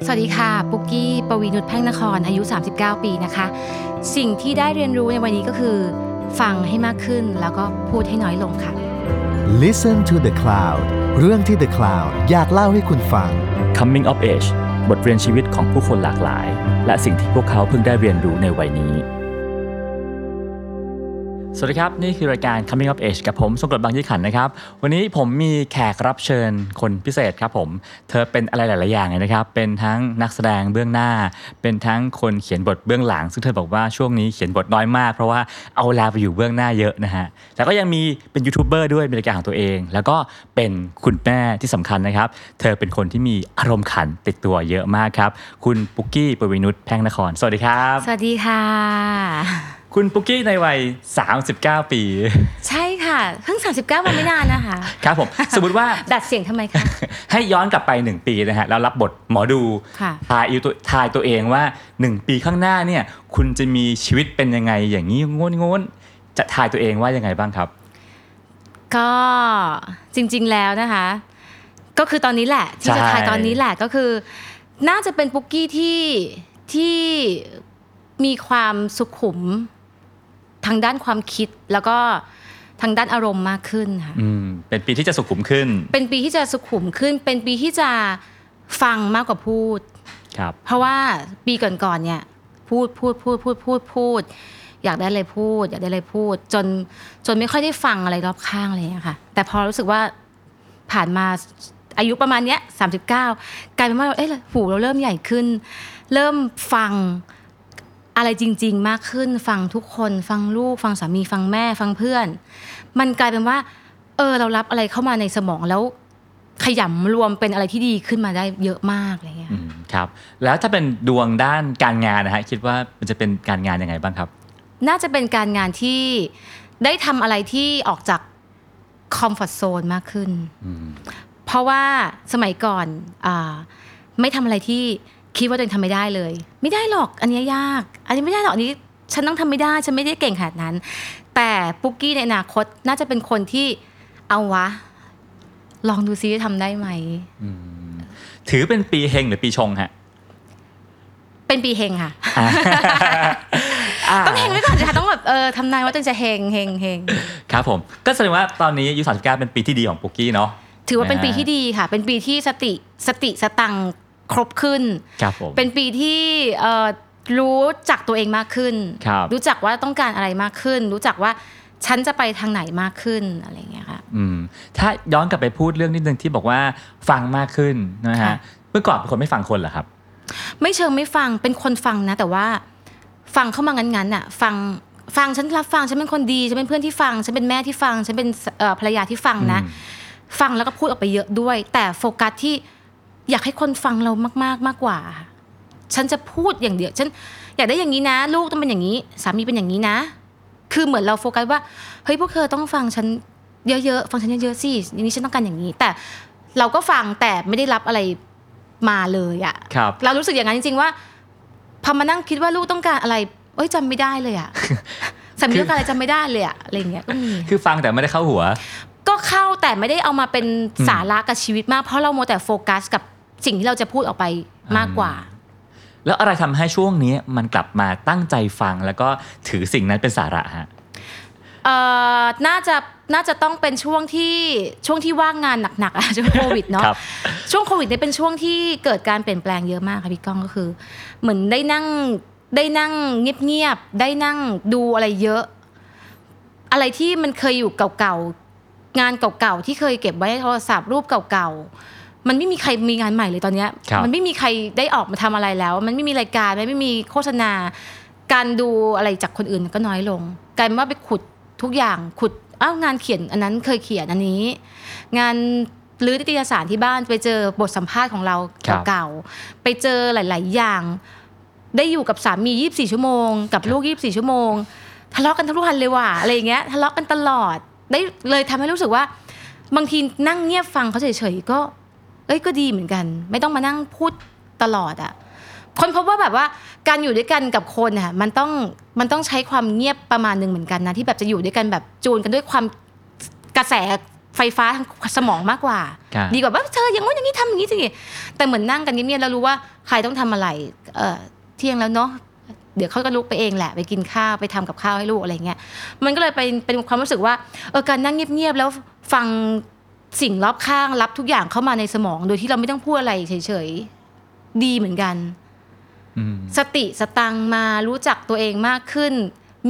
สวัสดีค่ะ ปุกกี้ ปวีนุชแพ่งนคร อายุ 39 ปีนะคะ สิ่งที่ได้เรียนรู้ในวันนี้ก็คือ ฟังให้มากขึ้นแล้วก็พูดให้น้อยลงค่ะ Listen to the Cloud เรื่องที่ The Cloud อยากเล่าให้คุณฟัง Coming of Age บทเรียนชีวิตของผู้คนหลากหลาย และสิ่งที่พวกเขาเพิ่งได้เรียนรู้ในวัยนี้ สวัสดีครับ นี่คือรายการ Coming of Age กับผมสงกรดบางยี่ขันนะครับ วันนี้ผมมีแขกรับเชิญคนพิเศษครับผม เธอเป็นอะไรหลาย ๆ อย่างเลยนะครับ เป็นทั้งนักแสดงเบื้องหน้า เป็นทั้งคนเขียนบทเบื้องหลัง ซึ่งเธอบอกว่าช่วงนี้เขียนบทน้อยมาก เพราะว่าเอาเวลาไปอยู่เบื้องหน้าเยอะนะฮะแต่ก็ยังมีเป็นยูทูบเบอร์ด้วยมีรายการของตัวเอง แล้วก็เป็นคุณแม่ที่สำคัญนะครับ เธอเป็นคนที่มีอารมณ์ขันติดตัวเยอะมากครับคุณปุกกี้ปวีนุชแพ่งนคร สวัสดีครับ สวัสดีค่ะ คุณปุกกี้ในวัย 39 ปี ใช่ค่ะ เพิ่ง 39มันไม่นานนะคะ ครับผม สมมติว่า ดัดเสียงทำไมคะ ให้ย้อนกลับไป 1 ปีนะฮะแล้วรับบทหมอดูค่ะทายอิวตัวทายตัวเองว่า 1 ปีข้างหน้าเนี่ย คุณจะมีชีวิตเป็นยังไงอย่างนี้งนงนๆจะทายตัวเองว่ายังไงบ้างครับ ก็จริง ๆแล้วนะคะ ก็คือตอนนี้แหละ ที่จะใช่ทายตอนนี้แหละก็คือ น่าจะเป็นปุกกี้ที่ที่มีความสุขุม ทางด้านความคิดแล้วก็ทางด้านอารมณ์มากขึ้นค่ะอืมเป็นปีที่จะสุขุมขึ้น เป็นปีที่จะสุขุมขึ้น เป็นปีที่จะฟังมากกว่าพูดครับเพราะว่าปีก่อนๆเนี่ยพูดพูดพูดพูดพูดพูด อยากได้อะไรพูด อยากได้อะไรพูด จนจนไม่ค่อยได้ฟังอะไรรอบข้างอะไรอย่างเลยค่ะ แต่พอรู้สึกว่าผ่านมาอายุประมาณเนี้ยสามสิบเก้ากลายเป็นว่าเอ้ยหูเราเริ่มใหญ่ขึ้น เริ่มฟัง อะไรจริง ๆ มากขึ้นฟังทุกคนฟังลูก ฟังสามีฟังแม่ฟังเพื่อน มันกลายเป็นว่า เออเรารับอะไรเข้ามาในสมองแล้วขยำรวมเป็นอะไรที่ดีขึ้นมาได้เยอะมากอะไรเงี้ยอืมครับ แล้วถ้าเป็นดวงด้านการงานนะฮะคิดว่ามันจะเป็นการงานยังไงบ้างครับ น่าจะเป็นการงานที่ได้ทำอะไรที่ออกจากคอมฟอร์ z โซนมากขึ้นอืมเพราะว่าสมัยก่อนอาไม่ทำอะไรที่ คิดว่าตัวเองทำไม่ได้เลย ไม่ได้หรอกอันนี้ยาก อันนี้ไม่ได้หรอกอันนี้ฉันต้องทำไม่ได้ฉันไม่ได้เก่งขนาดนั้น แต่ปุ๊กกี้ในอนาคตน่าจะเป็นคนที่เอาวะ ลองดูซิจะทำได้ไหมอืมถือเป็นปีเฮงหรือปีชงฮะเป็นปีเฮงค่ะาต้องเฮงไว้ก่อนนะคะต้องแบบเออทำนายว่าตัวเองจะเฮงเฮงเฮงครับผม ก็แสดงว่าตอนนี้อายุ39เป็นปีที่ดีของปุกกี้เนาะถือว่าเป็นนะฮะปีที่ดีค่ะ เป็นปีที่สติสติสตัง ค์ครบขึ้นครับผมเป็นปีที่เอ่อรู้จักตัวเองมากขึ้นครับรู้จักว่าต้องการอะไรมากขึ้น รู้จักว่าฉันจะไปทางไหนมากขึ้นอะไรอย่างเงี้ยค่ะอืมถ้าย้อนกลับไปพูดเรื่องนิดนึงที่บอกว่าฟังมากขึ้นนะฮะค่ะเมื่อก่อนเป็นคนไม่ฟังคนเหรอครับ ไม่เชิงไม่ฟังเป็นคนฟังนะ แต่ว่าฟังเข้ามางั้นๆน่ะ ฟังฟังฉันรับฟังฉันเป็นคนดีฉันเป็นเพื่อนที่ฟัง ฉันเป็นแม่ที่ฟัง ฉันเป็นเอ่อภรรยาที่ฟังนะอืมฟังแล้วก็พูดออกไปเยอะด้วย แต่โฟกัสที่ อยากให้คนฟังเรามากๆมากกว่า ฉันจะพูดอย่างเดียวฉันอยากได้อย่างนี้นะ ลูกต้องเป็นอย่างนี้ สามีเป็นอย่างนี้นะ คือเหมือนเราโฟกัสว่าเฮ้ยพวกเธอต้องฟังฉันเยอะๆฟังฉันเยอะๆสิอย่างนี้ฉันต้องการอย่างนี้ แต่เราก็ฟังแต่ไม่ได้รับอะไรมาเลยอะครับเรารู้สึกอย่างนั้นจริง ๆ ว่าพอมานั่งคิดว่าลูกต้องการอะไร เอ้ยจำไม่ได้เลยอะสามีต้องการอะไรจำไม่ได้เลยอะอะไรอย่างเงี้ยก็มีคือฟังแต่ไม่ได้เข้าหัว ก็เข้าแต่ไม่ได้เอามาเป็นสาระกับชีวิตมาก เพราะเราโมวแต่โฟกัสกับ สิ่งที่เราจะพูดออกไปมากกว่า แล้วอะไรทำให้ช่วงนี้มันกลับมาตั้งใจฟังแล้วก็ถือสิ่งนั้นเป็นสาระฮะเอ่อน่าจะน่าจะต้องเป็นช่วงที่ช่วงที่ว่างงานหนักๆอะช่วงโควิดเนาะครับช่วงโควิดเนี่ยเป็นช่วงที่เกิดการเปลี่ยนแปลงเยอะมากค่ะพี่ก้องก็คือ เหมือนได้นั่งได้นั่งเงียบๆได้นั่งดูอะไรเยอะ อะไรที่มันเคยอยู่เก่าๆงานเก่าๆที่เคยเก็บไว้ในโทรศัพท์รูปเก่าๆ มันไม่มีใครมีงานใหม่เลยตอนเนี้ยครับมันไม่มีใครได้ออกมาทำอะไรแล้ว มันไม่มีรายการมันไม่มีโฆษณา การดูอะไรจากคนอื่นก็น้อยลงกลายเป็นว่าไปขุดทุกอย่างขุดอ้าวงานเขียนอันนั้นเคยเขียนอันนี้ งานรื้อนิตยสารที่บ้านไปเจอบทสัมภาษณ์ของเราครับเก่าๆไปเจอหลาย ๆ อย่าง ได้อยู่กับสามี 24 ชั่วโมง กับลูก 24 ชั่วโมงทะเลาะกันทั้งวันเลยว่ะอะไรอย่างเงี้ยทะเลาะกันตลอดได้เลยทำให้รู้สึกว่า บางทีนั่งเงียบฟังเขาเฉยๆก็ เอ้ยก็ดีเหมือนกัน ไม่ต้องมานั่งพูดตลอดอะคนพบว่าแบบว่าการอยู่ด้วยกันกับคนอะมันต้องมันต้องใช้ความเงียบประมาณหนึ่งเหมือนกันนะที่แบบจะอยู่ด้วยกันแบบจูนกันด้วยความกระแสไฟฟ้าทางสมองมากกว่า ครับดีกว่าว่าเธออย่างงี้นอย่างนี้ทำอย่างนี้สิแต่เหมือนนั่งกันเงียบๆแล้วรู้ว่าใครต้องทำอะไรเออเที่ยงแล้วเนาะเดี๋ยวเขาก็ลุกไปเองแหละไปกินข้าวไปทำกับข้าวให้ลูกอะไรเงี้ย มันก็เลยเป็นเป็นความรู้สึกว่าเออการนั่งเงียบๆแล้วฟัง สิ่งรอบข้างรับทุกอย่างเข้ามาในสมอง โดยที่เราไม่ต้องพูดอะไรเฉยๆ ดีเหมือนกันอืมสติสตังค์มารู้จักตัวเองมากขึ้น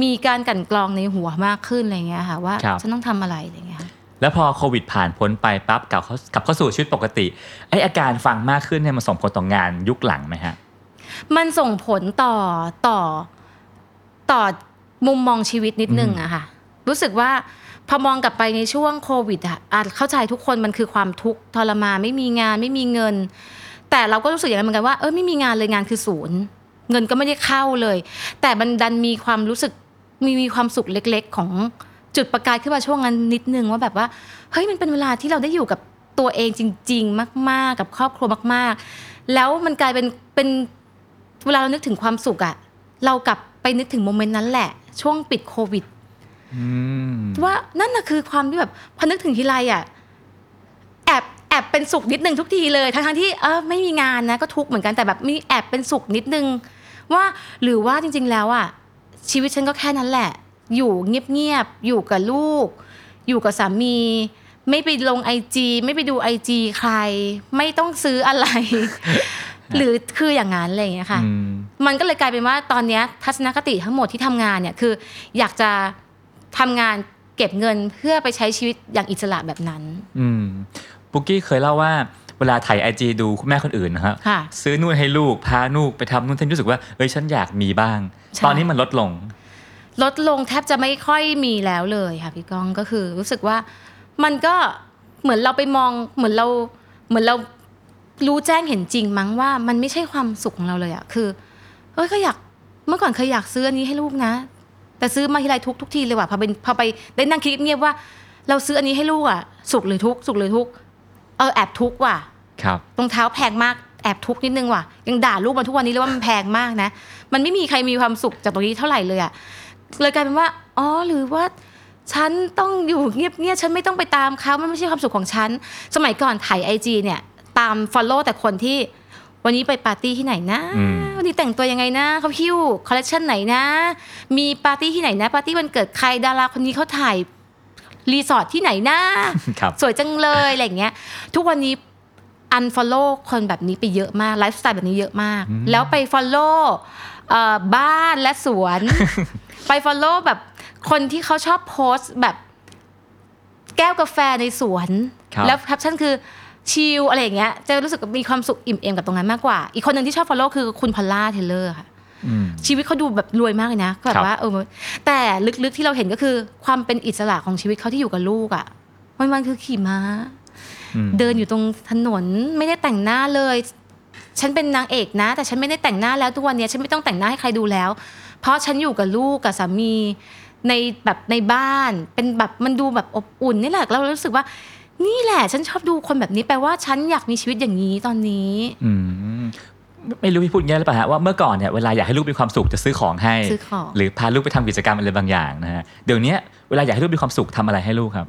มีการกลันกรองในหัวมากขึ้นอะไรเงี้ยค่ะว่าครับฉันต้องทำอะไรอะไรเงี้ยค่ะแล้วพอโควิดผ่านพ้นไปปั๊บกลับเข้ากลับเข้าสู่ชีวิตปกติไออาการฟังมากขึ้นเนี่ยมันส่งผลต่องานยุคหลังไหมฮะ มันส่งผลต่อต่อต่อมุมมองชีวิตนิดนึงอืมอะค่ะ รู้สึกว่า พอมองกลับไปในช่วงโควิดอะอาจเข้าใจทุกคนมันคือความทุกข์ทรมานไม่มีงานไม่มีเงิน แต่เราก็รู้สึกอย่างนั้นเหมือนกันว่าเออไม่มีงานเลยงานคือศูนย์ เงินก็ไม่ได้เข้าเลย แต่มันดันมีความรู้สึกมีมีความสุขเล็ก ๆ ของจุดประกายขึ้นมาช่วงนั้นนิดนึงว่าแบบว่าเฮ้ยมันเป็นเวลาที่เราได้อยู่กับตัวเองจริง ๆ มาก ๆ กับครอบครัวมาก ๆ แล้วมันกลายเป็นเป็นเวลาเรานึกถึงความสุขอะเรากลับไปนึกถึงโมเมนต์นั้นแหละ ช่วงปิดโควิด ว่านั่นน่ะคือความที่แบบพอนึกถึงทีไรอะแอบแอบเป็นสุขนิดนึงทุกทีเลยทั้งทั้งๆที่เออไม่มีงานนะก็ทุกข์เหมือนกันแต่แบบมีแอบเป็นสุขนิดนึง ว่าหรือว่าจริง ๆ แล้วอะชีวิตฉันก็แค่นั้นแหละ อยู่เงียบๆอยู่กับลูก อยู่กับสามี ไม่ไปลงไอจีไม่ไปดูไอจีใคร ไม่ต้องซื้ออะไร หรือคืออย่างนั้นอะไรอย่างเงี้ยค่ะอืมมันก็เลยกลายเป็นว่าตอนเนี้ยทัศนคติทั้งหมดที่ทำงานเนี่ยคือ อยากจะ ทำงานเก็บเงินเพื่อไปใช้ชีวิตอย่างอิสระแบบนั้น อืมปุกกี้เคยเล่าว่าเวลาถ่ายไอจีดูคุณแม่คนอื่นนะฮะค่ะซื้อนู่นให้ลูกพาลูกไปทำนู่นทำนี่รู้สึกว่าเอ้ยฉันอยากมีบ้างใช่ตอนนี้มันลดลง ลดลงแทบจะไม่ค่อยมีแล้วเลยค่ะพี่ก้องก็คือ รู้สึกว่ามันก็เหมือนเราไปมองเหมือนเราเหมือนเรารู้แจ้งเห็นจริงมั้งว่ามันไม่ใช่ความสุขของเราเลยอะคือเอ้ยก็อยากเมื่อก่อนเคยอยากซื้ออันนี้ให้ลูกนะ แต่ซื้อมาทีไรทุกทุกทีเลยว่ะพอเป็นพอไปได้นั่งคิดเงียบๆว่า เราซื้ออันนี้ให้ลูกอะสุขหรือทุกข์สุขหรือทุกข์เออแอบทุกข์ว่ะครับรองเท้าแพงมากแอบทุกข์นิดนึงว่ะยังด่าลูกมันทุกวันนี้เลยว่ามันแพงมากนะ มันไม่มีใครมีความสุขจากตรงนี้เท่าไหร่เลยอะเลยกลายเป็นว่าอ๋อหรือว่าฉันต้องอยู่เงียบๆฉันไม่ต้องไปตามเขามันไม่ใช่ความสุขของฉัน สมัยก่อนถ่ายไอจีเนี่ย ตาม Follow แต่คนที่ วันนี้ไปปาร์ตี้ที่ไหนนะอืมวันนี้แต่งตัวยังไงนะเขาหิ้วคอลเลคชันไหนนะ มีปาร์ตี้ที่ไหนนะ ปาร์ตี้วันเกิดใครดาราคนนี้เขาถ่ายรีสอร์ทที่ไหนนะครับสวยจังเลยอะไรอย่างเงี้ย ทุกวันนี้ unfollow คนแบบนี้ไปเยอะมากไลฟ์สไตล์แบบนี้เยอะมาก แล้วไป follow เอ่อบ้านและสวน ไป follow แบบคนที่เขาชอบโพสต์แบบแก้วกาแฟในสวนครับแล้วแคปชั่นคือ chill อะไรอย่างเงี้ยจะรู้สึกมีความสุขอิ่มเอมกับตรงนั้นมากกว่า อีกคนหนึ่งที่ชอบ follow คือคุณพอลล่าเทย์เลอร์ค่ะอืมชีวิตเขาดูแบบรวยมากเลยนะครับแบบว่าเออแต่ลึกๆที่เราเห็นก็คือความเป็นอิสระของชีวิตเขาที่อยู่กับลูกอะ่ะวันวันๆคือขี่ม้าอืมเดินอยู่ตรงถนนไม่ได้แต่งหน้าเลย ฉันเป็นนางเอกนะ แต่ฉันไม่ได้แต่งหน้าแล้วทุกวันนี้ฉันไม่ต้องแต่งหน้าให้ใครดูแล้ว เพราะฉันอยู่กับลูกกับสามีในแบบในบ้าน เป็นแบบมันดูแบบอบอุ่นนี่แหละแล้วเรารู้สึกว่า นี่แหละฉันชอบดูคนแบบนี้แปลว่าฉันอยากมีชีวิตอย่างนี้ตอนนี้ อืมไม่รู้พี่พูดอย่างนี้หรือเปล่าฮะว่าเมื่อก่อนเนี่ยเวลาอยากให้ลูกมีความสุขจะซื้อของให้ ซื้อของ หรือพาลูกไปทำกิจกรรมอะไรบางอย่างนะฮะเดี๋ยวนี้เวลาอยากให้ลูกมีความสุขทำอะไรให้ลูกครับ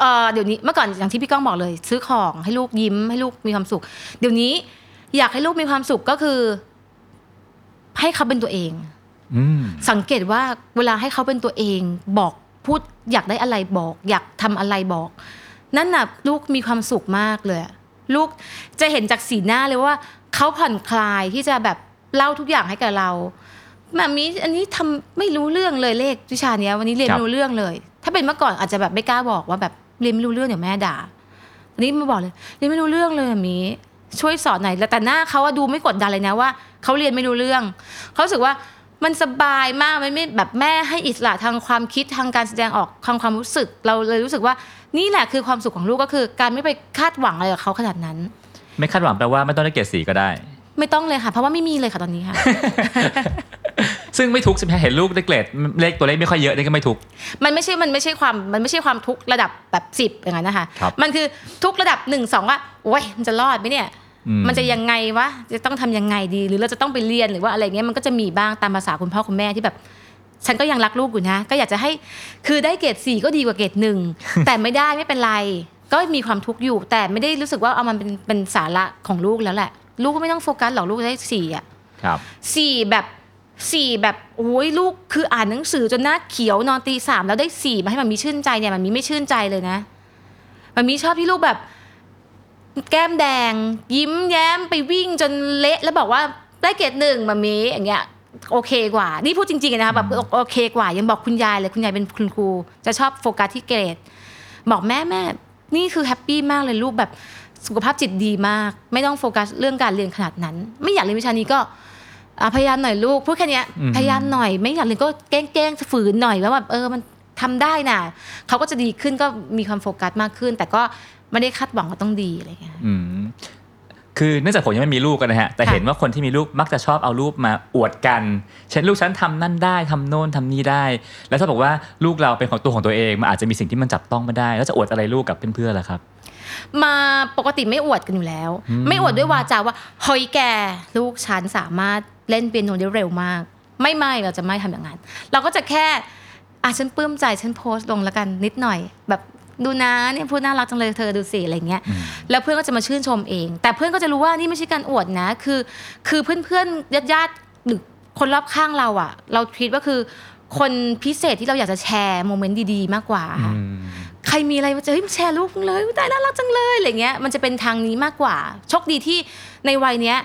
เออเดี๋ยวนี้เมื่อก่อนอย่างที่พี่ก้องบอกเลย ซื้อของให้ลูกยิ้มให้ลูกมีความสุข เดี๋ยวนี้อยากให้ลูกมีความสุขก็คือ ให้เขาเป็นตัวเองอืมสังเกตว่าเวลาให้เขาเป็นตัวเอง บอกพูดอยากได้อะไรบอก อยากทำอะไรบอก นั่นน่ะลูกมีความสุขมากเลยอะลูกจะเห็นจากสีหน้าเลยว่าเขาผ่อนคลายที่จะแบบเล่าทุกอย่างให้กับเราแบบนี้อันนี้ทำไม่รู้เรื่องเลยเลขวิชาเนี้ย วันนี้เรียนครับไม่รู้เรื่องเลย ถ้าเป็นเมื่อก่อนอาจจะแบบไม่กล้าบอกว่าแบบเรียนไม่รู้เรื่องเดี๋ยวแม่ด่าอันนี้มาบอกเลยเรียนไม่รู้เรื่องเลยอะมีช่วยสอนหน่อยแล้วแต่หน้าเขาว่าดูไม่กดดันเลยนะว่าเขาเรียนไม่รู้เรื่องเขารู้สึกว่ามันสบายมากมันไม่แบบแม่ให้อิสระทางความคิดทางการแสดงออกทางความรู้สึก เราเลยรู้สึกว่า นี่แหละคือความสุขของลูกก็คือ การไม่ไปคาดหวังอะไรกับเขาขนาดนั้น ไม่คาดหวังแปลว่าไม่ต้องได้เกรดสีก็ได้ ไม่ต้องเลยค่ะ เพราะว่าไม่มีเลยค่ะตอนนี้ค่ะ ซึ่งไม่ทุกข์ใช่ไหมฮะเห็นลูกได้เกรดเลขตัวเลขไม่ค่อยเยอะนี่ก็ไม่ทุกข์ มันไม่ใช่ มันไม่ใช่ความ มันไม่ใช่ความทุกข์ระดับแบบสิบอย่างนั้นนะคะ ครับมันคือทุกข์ระดับหนึ่งสองว่าโอ้ยมันจะรอดไหมเนี่ย อืม มันจะยังไงวะ จะต้องทำยังไงดี หรือเราจะต้องไปเรียนหรือว่าอะไรเงี้ย มันก็จะมีบ้างตามภาษาคุณพ่อคุณแม่ที่แบบ ฉันก็ยังรักลูกอยู่นะ ก็อยากจะให้คือได้เกรดสี่ก็ดีกว่าเกรดหนึ่งแต่ไม่ได้ไม่เป็นไร ก็มีความทุกข์อยู่ แต่ไม่ได้รู้สึกว่าเอามันเป็นเป็นสาระของลูกแล้วแหละ ลูกก็ไม่ต้องโฟกัสหรอกลูกได้สี่อะครับสี่แบบสี่แบบโอ้ยลูกคืออ่านหนังสือจนหน้าเขียวนอนตีสามแล้วได้สี่มาให้มันมีชื่นใจเนี่ยมันมีไม่ชื่นใจเลยนะ มันมีชอบที่ลูกแบบ แก้มแดง ยิ้มแย้มไปวิ่งจนเละแล้วบอกว่าได้เกรดหนึ่งมามีอย่างเงี้ย โอเคกว่า นี่พูดจริงๆนะคะแบบโอเคกว่ายังบอกคุณยายเลยคุณยายเป็นคุณครู จะชอบโฟกัสที่เกรด บอกแม่แม่นี่คือแฮปปี้มากเลยลูกแบบสุขภาพจิตดีมาก ไม่ต้องโฟกัสเรื่องการเรียนขนาดนั้น ไม่อยากเรียนวิชานี้ก็อะพยายามหน่อยลูกพูดแค่เนี้ยอืมพยายามหน่อย ไม่อยากเรียนก็แกล้งๆฝืนหน่อยว่าแบบเออมันทำได้น่ะเขาก็จะดีขึ้นก็มีความโฟกัสมากขึ้น แต่ก็ไม่ได้คาดหวังว่าต้องดีอะไรเงี้ยอืม คือเนื่องจากผมยังไม่มีลูกกันนะฮะ แต่ค่ะเห็นว่าคนที่มีลูกมักจะชอบเอารูปมาอวดกัน เช่นลูกฉันทำนั่นได้ทำโน่นทำนี่ได้ แล้วถ้าบอกว่าลูกเราเป็นของตัวของตัวเองมันอาจจะมีสิ่งที่มันจับต้องไม่ได้ แล้วจะอวดอะไรลูกกับเพื่อนๆล่ะครับ มาปกติไม่อวดกันอยู่แล้วอืมไม่อวดด้วยวาจาว่าเฮ้ยแกลูกฉันสามารถเล่นเปียโนได้เร็วมาก ไม่ไม่เราจะไม่ทำอย่างนั้น เราก็จะแค่อะฉันปลื้มใจฉันโพสต์ลงแล้วกันนิดหน่อย แบบ ดูนะเนี่ยพูดน่ารักจังเลยเธอดูสิอะไรเงี้ยอืมแล้วเพื่อนก็จะมาชื่นชมเอง แต่เพื่อนก็จะรู้ว่านี่ไม่ใช่การอวดนะ คือ คือเพื่อนๆญาติญาติๆหรือคนรอบข้างเราอะเราคิดว่าคือคนพิเศษที่เราอยากจะแชร์โมเมนต์ดีๆ มากกว่าค่ะอืมใครมีอะไรมาเจอเฮ้ยมาแชร์รูปเลยอุ๊ยตายน่ารักจังเลยอะไรเงี้ยมันจะเป็นทางนี้มากกว่าโชคดีที่ในวัยเนี้ย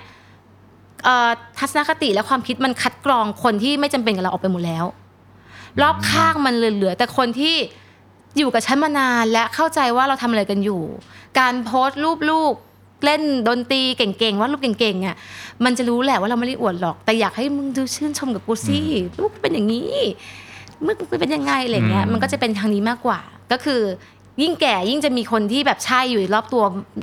เอ่อทัศนคติและความคิดมันคัดกรองคนที่ไม่จำเป็นกับเราออกไปหมดแล้ว รอบข้างมันเหลือๆแต่คนที่ อยู่กับฉันมานานและเข้าใจว่าเราทำอะไรกันอยู่ การโพสต์รูปลูกเล่นดนตรีเก่งๆว่าลูกเก่งๆอะมันจะรู้แหละว่าเราไม่ได้อวดหรอก แต่อยากให้มึงดูชื่นชมกับกูสิลูกเป็นอย่างนี้มึงเป็นยังไงอะไรเงี้ยอืมมันก็จะเป็นทางนี้มากกว่า ก็คือ ยิ่งแก่ยิ่งจะมีคนที่แบบใช่อยู่รอบตัว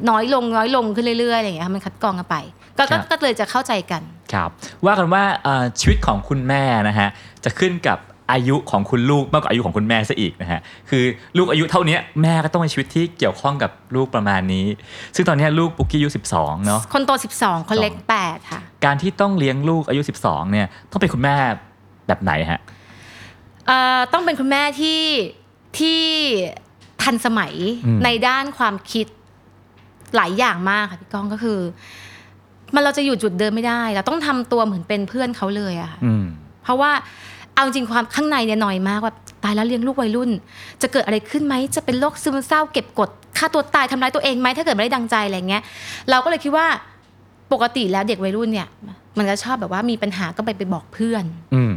น้อยลงน้อยลงขึ้นเรื่อยๆอะไรเงี้ยค่ะมันคัดกรองกันไปก็ก็ก็เลยจะเข้าใจกันครับว่ากันว่าเอ่อชีวิตของคุณแม่นะฮะจะขึ้นกับ อายุของคุณลูกมากกว่าอายุของคุณแม่ซะอีกนะฮะคือลูกอายุเท่านี้แม่ก็ต้องมีชีวิตที่เกี่ยวข้องกับลูกประมาณนี้ ซึ่งตอนนี้ลูกปุกกี้อายุ12เนาะคนโต 12 คนเล็ก 8 ค่ะ การที่ต้องเลี้ยงลูกอายุ 12เนี่ยต้องเป็นคุณแม่แบบไหนฮะเอ่อต้องเป็นคุณแม่ที่ที่ทันสมัยอืมในด้านความคิดหลายอย่างมากค่ะพี่ก้องก็คือ มันเราจะอยู่จุดเดิมไม่ได้ เราต้องทำตัวเหมือนเป็นเพื่อนเขาเลยอะค่ะอืมเพราะว่า เอาจริงความข้างในเนี่ยหน่อยมากว่าตายแล้วเลี้ยงลูกวัยรุ่น จะเกิดอะไรขึ้นไหมจะเป็นโรคซึมเศร้าเก็บกดฆ่าตัวตายทำร้ายตัวเองไหมถ้าเกิดไม่ได้ดังใจอะไรเงี้ย เราก็เลยคิดว่าปกติแล้วเด็กวัยรุ่นเนี่ย มันจะชอบแบบว่ามีปัญหาก็ไปไปบอกเพื่อน อืม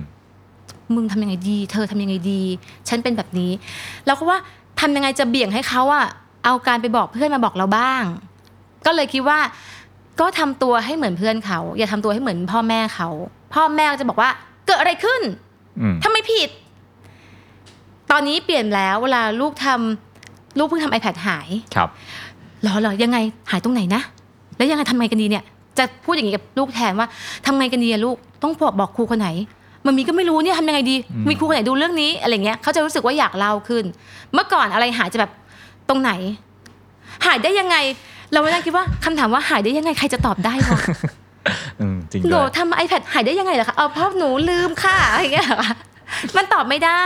มึงทำยังไงดี เธอทำยังไงดี ฉันเป็นแบบนี้แล้วก็ว่าทำยังไงจะเบี่ยงให้เขาอะเอาการไปบอกเพื่อนมาบอกเราบ้าง ก็เลยคิดว่า ก็ทำตัวให้เหมือนเพื่อนเขา อย่าทำตัวให้เหมือนพ่อแม่เขา พ่อแม่ก็จะบอกว่า เกิดอะไรขึ้น อืมทำไมผิด ตอนนี้เปลี่ยนแล้ว เวลาลูกทำลูกเพิ่งทำ iPad หายครับเหรอเหรอยังไงหายตรงไหนนะ แล้วยังไงทำไงกันดีเนี่ย จะพูดอย่างนี้กับลูกแทนว่าทำไงกันดีอะลูกต้องบอกบอกครูคนไหนมันมีก็ไม่รู้เนี่ยทำยังไงดีอืมมีครูคนไหนดูเรื่องนี้อะไรเงี้ยเขาจะรู้สึกว่าอยากเล่าขึ้น เมื่อก่อนอะไรหายจะแบบตรงไหน หายได้ยังไง เราไม่ได้คิดว่าคำถามว่าหายได้ยังไงใครจะตอบได้วะอืม จริงหนูทำ iPad หายได้ยังไงล่ะคะเอาเพ่อหนูลืมค่ะอะไรเงี้ยมันตอบไม่ได้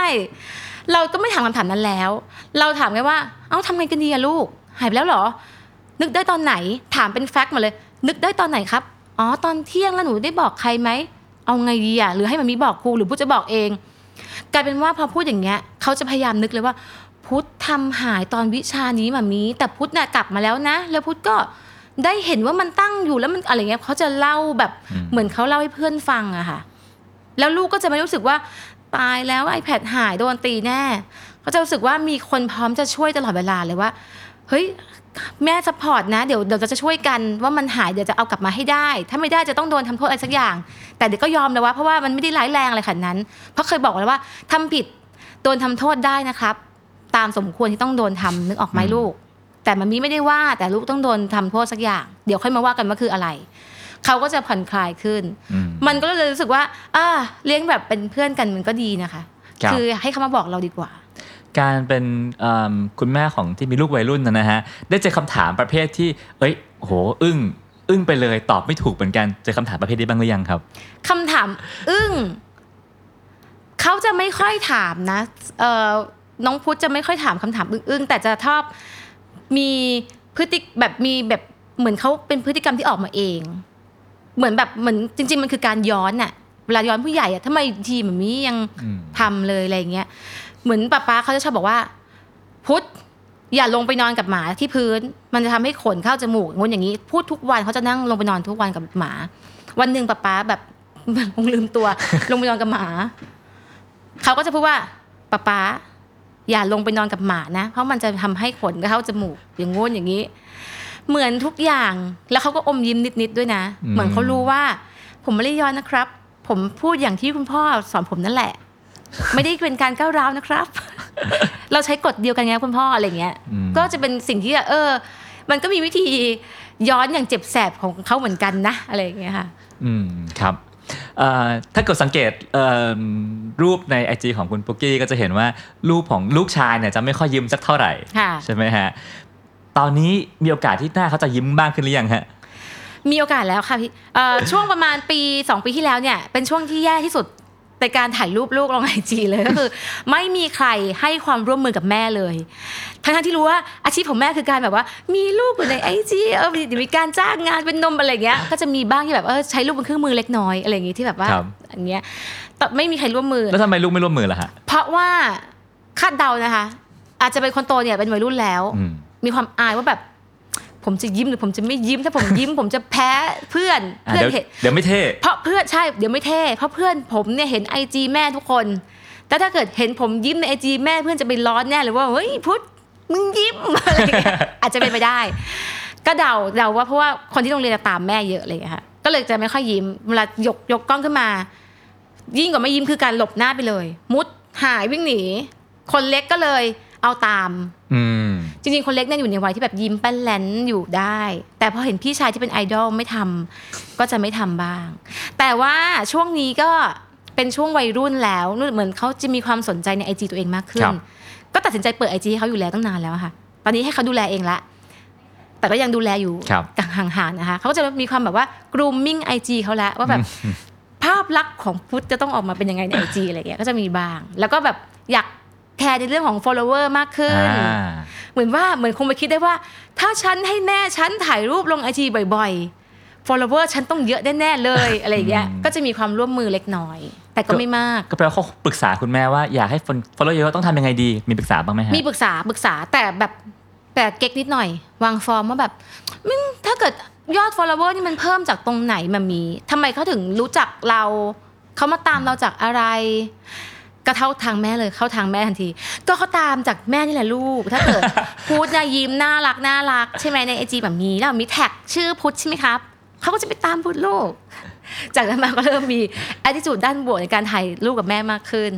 เราก็ไม่ถามคำถามนั้นแล้ว เราถามแค่ว่า เอ้าทำไงกันดีอะลูก หายไปแล้วเหรอ นึกได้ตอนไหน ถามเป็นแฟกต์มาเลย นึกได้ตอนไหนครับ อ๋อ ตอนเที่ยงแล้วหนูได้บอกใครไหม เอาไงดีอะหรือให้มันมีบอกครูหรือพุทธจะบอกเอง กลายเป็นว่าพอพูดอย่างเงี้ย เขาจะพยายามนึกเลยว่า พุทธทำหายตอนวิชานี้มามี แต่พุทธน่ะกลับมาแล้วนะ แล้วพุทธก็ ได้เห็นว่ามันตั้งอยู่แล้วมันอะไรเงี้ยเขาจะเล่าแบบอืมเหมือนเขาเล่าให้เพื่อนฟังอะค่ะ แล้วลูกก็จะไม่รู้สึกว่าตายแล้ว iPad หายโดนตีแน่เขาจะรู้สึกว่ามีคนพร้อมจะช่วยตลอดเวลาเลยว่าเฮ้ยแม่ support นะเดี๋ยวเดี๋ยวเราจะช่วยกันว่ามันหายเดี๋ยวจะเอากลับมาให้ได้ ถ้าไม่ได้จะต้องโดนทำโทษอะไรสักอย่าง แต่เดี๋ยวก็ยอมเลยว่าเพราะว่ามันไม่ได้ร้ายแรงอะไรขนาดนั้น เพราะเคยบอกแล้วว่าทำผิดโดนทำโทษได้นะครับ ตามสมควรที่ต้องโดนทำนึกออกไหมอืมลูก แต่มันมีไม่ได้ว่าแต่ลูกต้องโดนทำโทษสักอย่าง เดี๋ยวค่อยมาว่ากันว่าคืออะไร เขาก็จะผ่อนคลายขึ้นอืมมันก็เลยรู้สึกว่าอ่าเลี้ยงแบบเป็นเพื่อนกันมันก็ดีนะคะครับอให้เขามาบอกเราดีกว่าการเป็นเอิ่มคุณแม่ของที่มีลูกวัยรุ่นนะนะฮะ ได้เจอคำถามประเภทที่ เอ้ยโห อึ้ง อึ้งไปเลย ตอบไม่ถูกเหมือนกัน เจอคำถามประเภทนี้บ้างหรือยังครับคำถาม อึ้ง เขาจะไม่ค่อยถามนะเอ่อน้องพุทธจะไม่ค่อยถามคำถามอึ้งๆแต่จะชอบ มีพฤติแบบมีแบบเหมือนเขาเป็นพฤติกรรมที่ออกมาเอง เหมือนแบบเหมือนจริง ๆ มันคือการย้อนอะเวลาย้อนผู้ใหญ่อะทำไมทีแบบนี้ยังอืมทำเลยอะไรอย่างเงี้ยเหมือนป้าป้าเขาจะชอบบอกว่า พุทธอย่าลงไปนอนกับหมาที่พื้น มันจะทำให้ขนเข้าจมูกงนอย่างนี้ พูดทุกวันเขาจะนั่งลงไปนอนทุกวันกับหมา วันหนึ่งป้าป้าแบบคงลืมตัว ลงไปนอนกับหมาเขาก็จะพูดว่าป้าป้า อย่าลงไปนอนกับหมานะ เพราะมันจะทำให้ขนเข้าจมูกอย่างงู้นอย่างนี้ เหมือนทุกอย่างแล้วเขาก็อมยิ้มนิดๆด้วยนะอืมเหมือนเขารู้ว่า ผมไม่ได้ย้อนนะครับ ผมพูดอย่างที่คุณพ่อสอนผมนั่นแหละ ไม่ได้เป็นการก้าวร้าวนะครับ เราใช้กฎเดียวกันไงคุณพ่ออะไรเงี้ยอืมก็จะเป็นสิ่งที่เออ มันก็มีวิธีย้อนอย่างเจ็บแสบของเขาเหมือนกันนะอะไรอย่างเงี้ยค่ะ อืมครับเอ่อ ถ้าเกิดสังเกตเอ่อรูปในไอจของคุณปุ๊กกี้ก็จะเห็นว่ารูปของลูกชายเนี่ยจะไม่ค่อยยิ้มสักเท่าไหร่ค่ะใช่ไหมฮะตอนนี้มีโอกาสที่หน้าเขาจะยิ้มบ้างขึ้นหรือยังฮะมีโอกาสแล้วค่ะพี่เอ่อช่วงประมาณปี 2 ปีที่แล้วเนี่ยเป็นช่วงที่แย่ที่สุด ในการถ่ายรูปลูกลงไอจีเลยก็คือ ไม่มีใครให้ความร่วมมือกับแม่เลย ทั้งๆที่รู้ว่าอาชีพของแม่คือการแบบว่า มีลูกอยู่ในไอจีเออเดี๋ยวมีการจ้างงานเป็นนมอะไรอย่างเงี้ย ก็จะมีบ้างที่แบบเออใช้ลูกเป็นเครื่องมือเล็กน้อยอะไรอย่างงี้ที่แบบว่าครับอันเงี้ยแต่ไม่มีใครร่วมมือ แล้วทำไมลูกไม่ร่วมมือล่ะฮะเพราะว่าคาดเดานะคะ อาจจะเป็นคนโตเนี่ยเป็นวัยรุ่นแล้วอืมมีความอายว่าแบบ ผมจะยิ้มหรือผมจะไม่ยิ้ม ถ้าผมยิ้ม ผมจะแพ้เพื่อนอะเพื่อนเดี๋ยวเห็นเดี๋ยวไม่เท่เพราะเพื่อนใช่เดี๋ยวไม่เท่เพราะเพื่อนผมเนี่ยเห็นไอจีแม่ทุกคน แต่ถ้าเกิดเห็นผมยิ้มในไอจีแม่เพื่อนจะไปร้อนแน่เลยว่าเฮ้ยพุทธมึงยิ้มอะไรอย่างเงี้ยอาจจะเป็นไปได้ ก็เดาเดาว่าเพราะว่าคนที่โรงเรียนจะตามแม่เยอะอะไรอย่างเลยค่ะก็เลยจะไม่ค่อยยิ้มเวลายกยกกล้องขึ้นมา ยิ่งกว่าไม่ยิ้มคือการหลบหน้าไปเลย มุดหายวิ่งหนี คนเล็กก็เลยเอาตาม อืม จริงๆ คนเล็กเนี่ยอยู่ในวัยที่แบบยิ้มแป้นแลนอยู่ได้ แต่พอเห็นพี่ชายที่เป็นไอดอลไม่ทำก็จะไม่ทำบ้าง แต่ว่าช่วงนี้ก็เป็นช่วงวัยรุ่นแล้วเหมือนเขาจะมีความสนใจในไอจตัวเองมากขึ้คนรับก็ตัดสินใจเปิดไอจีให้เขาอยู่แล้วตั้งนานแล้วอะค่ะ ตอนนี้ให้เขาดูแลเองละแต่ก็ยังดูแลอยู่ครับห่างๆนะคะเขาก็จะมีความแบบว่า grooming ไอจีเขาแล้วว่าแบบภาพลักษณ์ของพุทธจะต้องออกมาเป็นยังไงในไอจีอะไรเงี้ยก็จะมีบ้าง แล้วก็แบบอยากแคร์ในเรื่องของ follower มากขึ้นอ่า เหมือนว่าเหมือนคงไปคิดได้ว่า ถ้าฉันให้แม่ฉันถ่ายรูปลงไอจีบ่อย ๆ follower ฉันต้องเยอะแน่ๆเลยอะไรอย่างเงี้ยอืมก็จะมีความร่วมมือเล็กน้อย แต่ก็ไม่มาก ก็แปลว่าเขาปรึกษาคุณแม่ว่าอยากให้คน follow เยอะต้องทำยังไงดีมีปรึกษาบ้างไหมฮะมีปรึกษาปรึกษาแต่แบบแต่เก๊กนิดหน่อย วางฟอร์มว่าแบบมึงถ้าเกิดยอด follower นี่มันเพิ่มจากตรงไหนมามีทำไมเขาถึงรู้จักเราเขามาตามเราจากอะไร ก็เข้าทางแม่เลยเข้าทางแม่ทันที ก็เขาตามจากแม่นี่แหละลูก ถ้าเกิดพูดนะยิ้มน่ารักน่ารักใช่ไหมในไอจีแบบนี้แล้วมีแท็กชื่อพุทธใช่ไหมครับเขาก็จะไปตามพุทธลูก จากนั้นมาก็เริ่มมี attitude ด้านบวกในการถ่ายรูปกับแม่มากขึ้น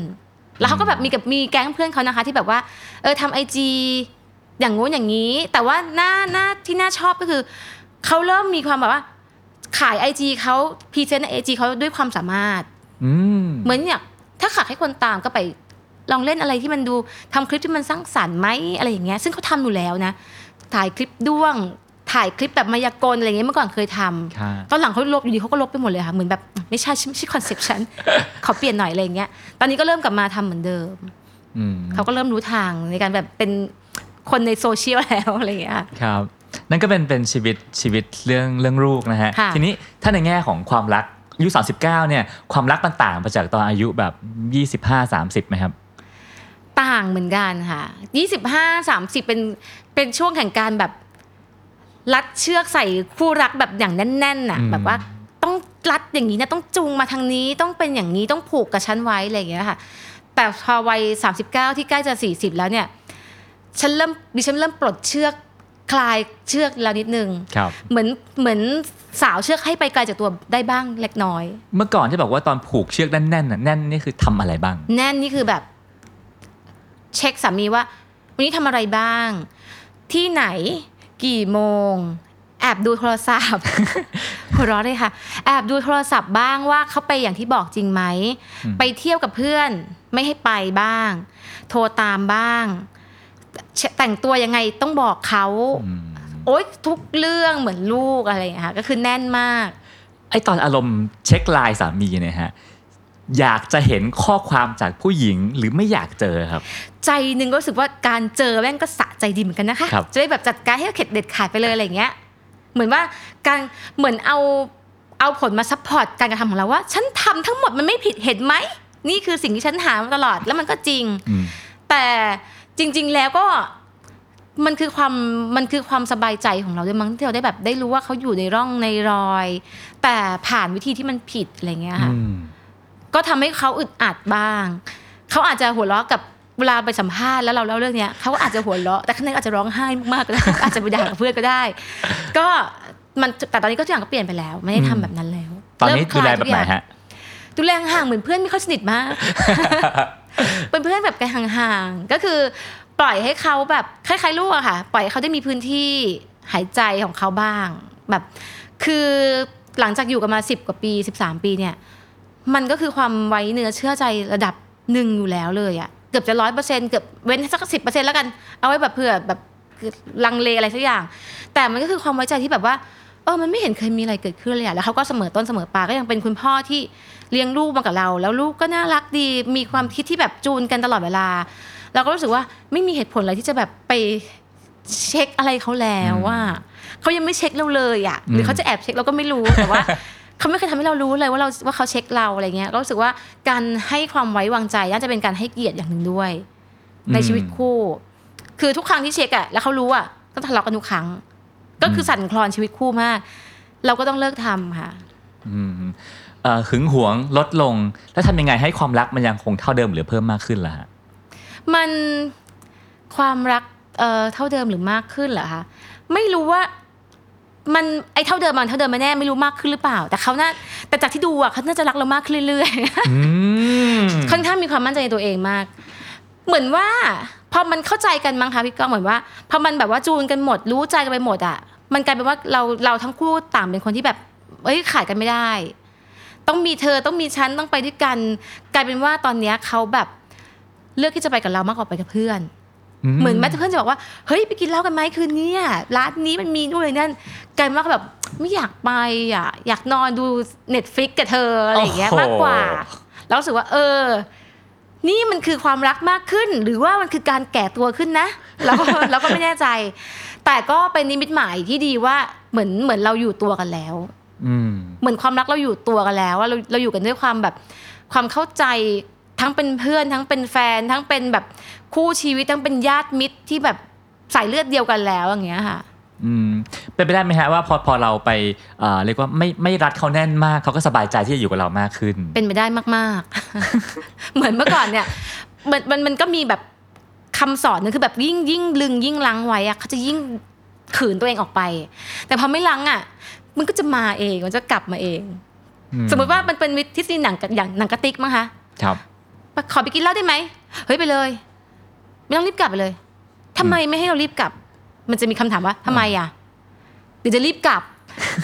แล้วเขาก็แบบมีกับมีแก๊งเพื่อนเขานะคะ ที่แบบว่าเออทำ IG อย่างงู้นอย่างนี้ แต่ว่าหน้าหน้าที่น่าชอบก็คือเขาเริ่มมีความแบบว่าขาย IG เขา present IG เขาด้วยความสามารถอืมเหมือนเนี่ย ถ้าจักให้คนตามก็ไปลองเล่นอะไรที่มันดูทำคลิปที่มันสร้างสรรค์ไหมอะไรอย่างเงี้ยซึ่งเขาทำอยู่แล้วนะ ถ่ายคลิปด้วง ถ่ายคลิปแบบมายากลอะไรเงี้ยเมื่อก่อนเคยทำค่ะตอนหลังเขาลบอยู่ดีเขาก็ลบไปหมดเลยค่ะเหมือนแบบไม่ใช่ไม่ใช่ concept ฉันขอเปลี่ยนหน่อยอะไรอย่างเงี้ยตอนนี้ก็เริ่มกลับมาทำเหมือนเดิมอืมเขาก็เริ่มรู้ทางในการแบบเป็นคนในโซเชียลแล้วอะไรอย่างเงี้ยค่ะครับนั่นก็เป็นเป็นชีวิตชีวิตเรื่องเรื่องลูกนะฮะค่ะทีนี้ถ้าในแง่ของความรัก อายุ39เนี่ยความรักมันต่างไปจากตอนอายุแบบ 25 30ไหมครับ ต่างเหมือนกันค่ะยี่สิบห้าสามสิบเป็นเป็นช่วงแห่งการแบบรัดเชือกใส่คู่รักแบบอย่างแน่นๆน่ะอืมแบบว่าต้องรัดอย่างนี้นะต้องจูงมาทางนี้ต้องเป็นอย่างนี้ต้องผูกกับฉันไว้อะไรอย่างเงี้ยค่ะ แต่พอวัยสามสิบเก้าที่ใกล้จะสี่สิบแล้วเนี่ยฉันเริ่มดิฉันเริ่มปลดเชือก คลายเชือกแล้วนิดนึงครับเหมือนเหมือนสาวเชือกให้ไปไกลจากตัวได้บ้างเล็กน้อย เมื่อก่อนที่บอกว่าตอนผูกเชือกแน่นๆน่ะแน่นนี่คือทำอะไรบ้าง แน่นนี่คือแบบ เช็คสามีว่า วันนี้ทำอะไรบ้าง ที่ไหนกี่โมง แอบดูโทรศัพท์หัวเราะเลยค่ะ แอบดูโทรศัพท์บ้างว่าเขาไปอย่างที่บอกจริงไหมอืมไปเที่ยวกับเพื่อนไม่ให้ไปบ้าง โทรตามบ้างเช แต่งตัวยังไงต้องบอกเขาอืมโอ๊ยทุกเรื่องเหมือนลูกอะไรอย่างเงี้ยค่ะก็คือแน่นมากไอตอนอารมณ์เช็คไลน์สามีเนี่ยฮะอยากจะเห็นข้อความจากผู้หญิงหรือไม่อยากเจอครับ ใจหนึ่งก็รู้สึกว่าการเจอแม่งก็สะใจดีเหมือนกันนะคะครับจะได้แบบจัดการให้เข็ดเด็ดขาดไปเลยอะไรอย่างเงี้ย เหมือนว่าการเหมือนเอาเอาผลมา support การกระทำของเราว่าฉันทำทั้งหมดมันไม่ผิดเห็นไหมนี่คือสิ่งที่ฉันหามาตลอดแล้วมันก็จริงอืมแต่ จริง ๆ แล้วก็มันคือความมันคือความสบายใจของเราด้วยมั้งที่เราได้แบบได้รู้ว่าเขาอยู่ในร่องในรอย แต่ผ่านวิธีที่มันผิดอะไรเงี้ยค่ะอืมก็ทำให้เขาอึดอัดบ้าง เขาอาจจะหัวเราะกับเวลาไปสัมภาษณ์แล้วเราเล่าเรื่องเนี้ยเขาก็อาจจะหัวเราะแต่ข้างในอาจจะร้องไห้มากๆก็ได้อาจจะไปด่ากับเพื่อนก็ได้ ก็มันแต่ตอนนี้ก็ทุกอย่างก็เปลี่ยนไปแล้ว ไม่ได้ทำแบบนั้นแล้ว ตอนนี้เริ่มคดูลายแลแบบไหนทุกอย่างฮะดูแลห่างๆเหมือนเพื่อนไม่ค่อยสนิทมาก เป็นเพื่อนแบบกันห่างๆก็คือปล่อยให้เขาแบบคล้ายๆลูกอะค่ะ ปล่อยให้เขาได้มีพื้นที่หายใจของเขาบ้าง แบบ คือหลังจากอยู่กันมาสิบกว่าปีสิบสามปีเนี่ย มันก็คือความไว้เนื้อเชื่อใจระดับหนึ่งอยู่แล้วเลยอะเกือบจะร้อยเปอร์เซ็นต์เกือบเว้นสักสิบเปอร์เซ็นต์แล้วกัน เอาไว้แบบเผื่อแบบลังเลอะไรสักอย่าง แต่มันก็คือความไว้ใจที่แบบว่าเออมันไม่เห็นเคยมีอะไรเกิดขึ้นเลยอะแล้วเขาก็เสมอต้นเสมอปลายก็ยังเป็นคุณพ่อที่ เลี้ยงลูกมากับเรา แล้วลูกก็น่ารักดี มีความคิดที่แบบจูนกันตลอดเวลา เราก็รู้สึกว่าไม่มีเหตุผลอะไรที่จะแบบไปเช็คอะไรเขาแล้วว่าเขายังไม่เช็คเราเลยอะหรือเขาจะแอบเช็คเราก็ไม่รู้แต่ว่าเขาไม่เคยทำให้เรารู้เลยว่าเราว่าเขาเช็คเราอะไรเงี้ยก็รู้สึกว่าการให้ความไว้วางใจน่าจะเป็นการให้เกียรติอย่างหนึ่งด้วย ในชีวิตคู่ คือทุกครั้งที่เช็คอะแล้วเขารู้อะก็ทะเลาะกันทุกครั้ง ก็คือสั่นคลอนชีวิตคู่มาก เราก็ต้องเลิกทำค่ะอืมเอ่อ หึงหวงลดลง แล้วทำยังไงให้ความรักมันยังคงเท่าเดิมหรือเพิ่มมากขึ้นล่ะฮะมันความรักเอ่อเท่าเดิมหรือมากขึ้นเหรอคะไม่รู้ว่ามันไอเท่าเดิมมันเท่าเดิมไม่แน่ไม่รู้มากขึ้นหรือเปล่า แต่เขาน่าแต่จากที่ดูอะเขาน่าจะรักเรามากขึ้นเรื่อยๆอืมค่อนข้างมีความมั่นใจในตัวเองมาก เหมือนว่าพอมันเข้าใจกันมั้งคะพี่ก้องเหมือนว่าพอมันแบบว่าจูนกันหมดรู้ใจกันไปหมดอะมันกลายเป็นว่าเราเราทั้งคู่ต่างเป็นคนที่แบบเอ้ยขาดกันไม่ได้ ต้องมีเธอต้องมีฉันต้องไปด้วยกัน กลายเป็นว่าตอนเนี้ยเขาแบบเลือกที่จะไปกับเรามากกว่าไปกับเพื่อน เหมือนแม้แต่เพื่อนจะบอกว่าเฮ้ยไปกินเหล้ากันไหมคืนนี้อะร้านนี้มันมีนู่นเลยนั่นกลายเป็นว่าแบบไม่อยากไปอะอยากนอนดู Netflix กับเธออะไรอย่างเงี้ยมากกว่าแล้วรู้สึกว่า เออ นี่มันคือความรักมากขึ้น หรือว่ามันคือการแก่ตัวขึ้นนะเราก็เราก็ไม่แน่ใจ แต่ก็เป็นนิมิตหมายที่ดีว่าเหมือนเหมือนเราอยู่ตัวกันแล้วอืม เหมือนความรักเราอยู่ตัวกันแล้วว่าเราเราอยู่กันด้วยความแบบความเข้าใจทั้งเป็นเพื่อน ทั้งเป็นแฟน ทั้งเป็นแบบคู่ชีวิตทั้งเป็นญาติมิตรที่แบบสายเลือดเดียวกันแล้วอย่างเงี้ยค่ะอืมเป็นไปได้ไหมฮะว่าพอพอเราไปเอ่อเรียกว่าไม่ไม่รัดเขาแน่นมากเขาก็สบายใจที่จะอยู่กับเรามากขึ้น เป็นไปได้มากๆ เหมือนเมื่อก่อนเนี่ยมันมันมันก็มีแบบคำสอนนึงคือแบบยิ่งยิ่งลึงยิ่งลังไว้อะเขาจะยิ่งขืนตัวเองออกไป แต่พอไม่ลังอะ มันก็จะมาเองมันจะกลับมาเอง สมมติว่ามันเป็นวิธีหนังกับอย่างหนังกระติกมั้งคะครับขอไปกินเหล้าได้ไหมเฮ้ยไปเลย ไม่ต้องรีบกลับไปเลยทำไมไม่ให้เรารีบกลับ มันจะมีคำถามว่าทำไมอะหรือจะรีบกลับ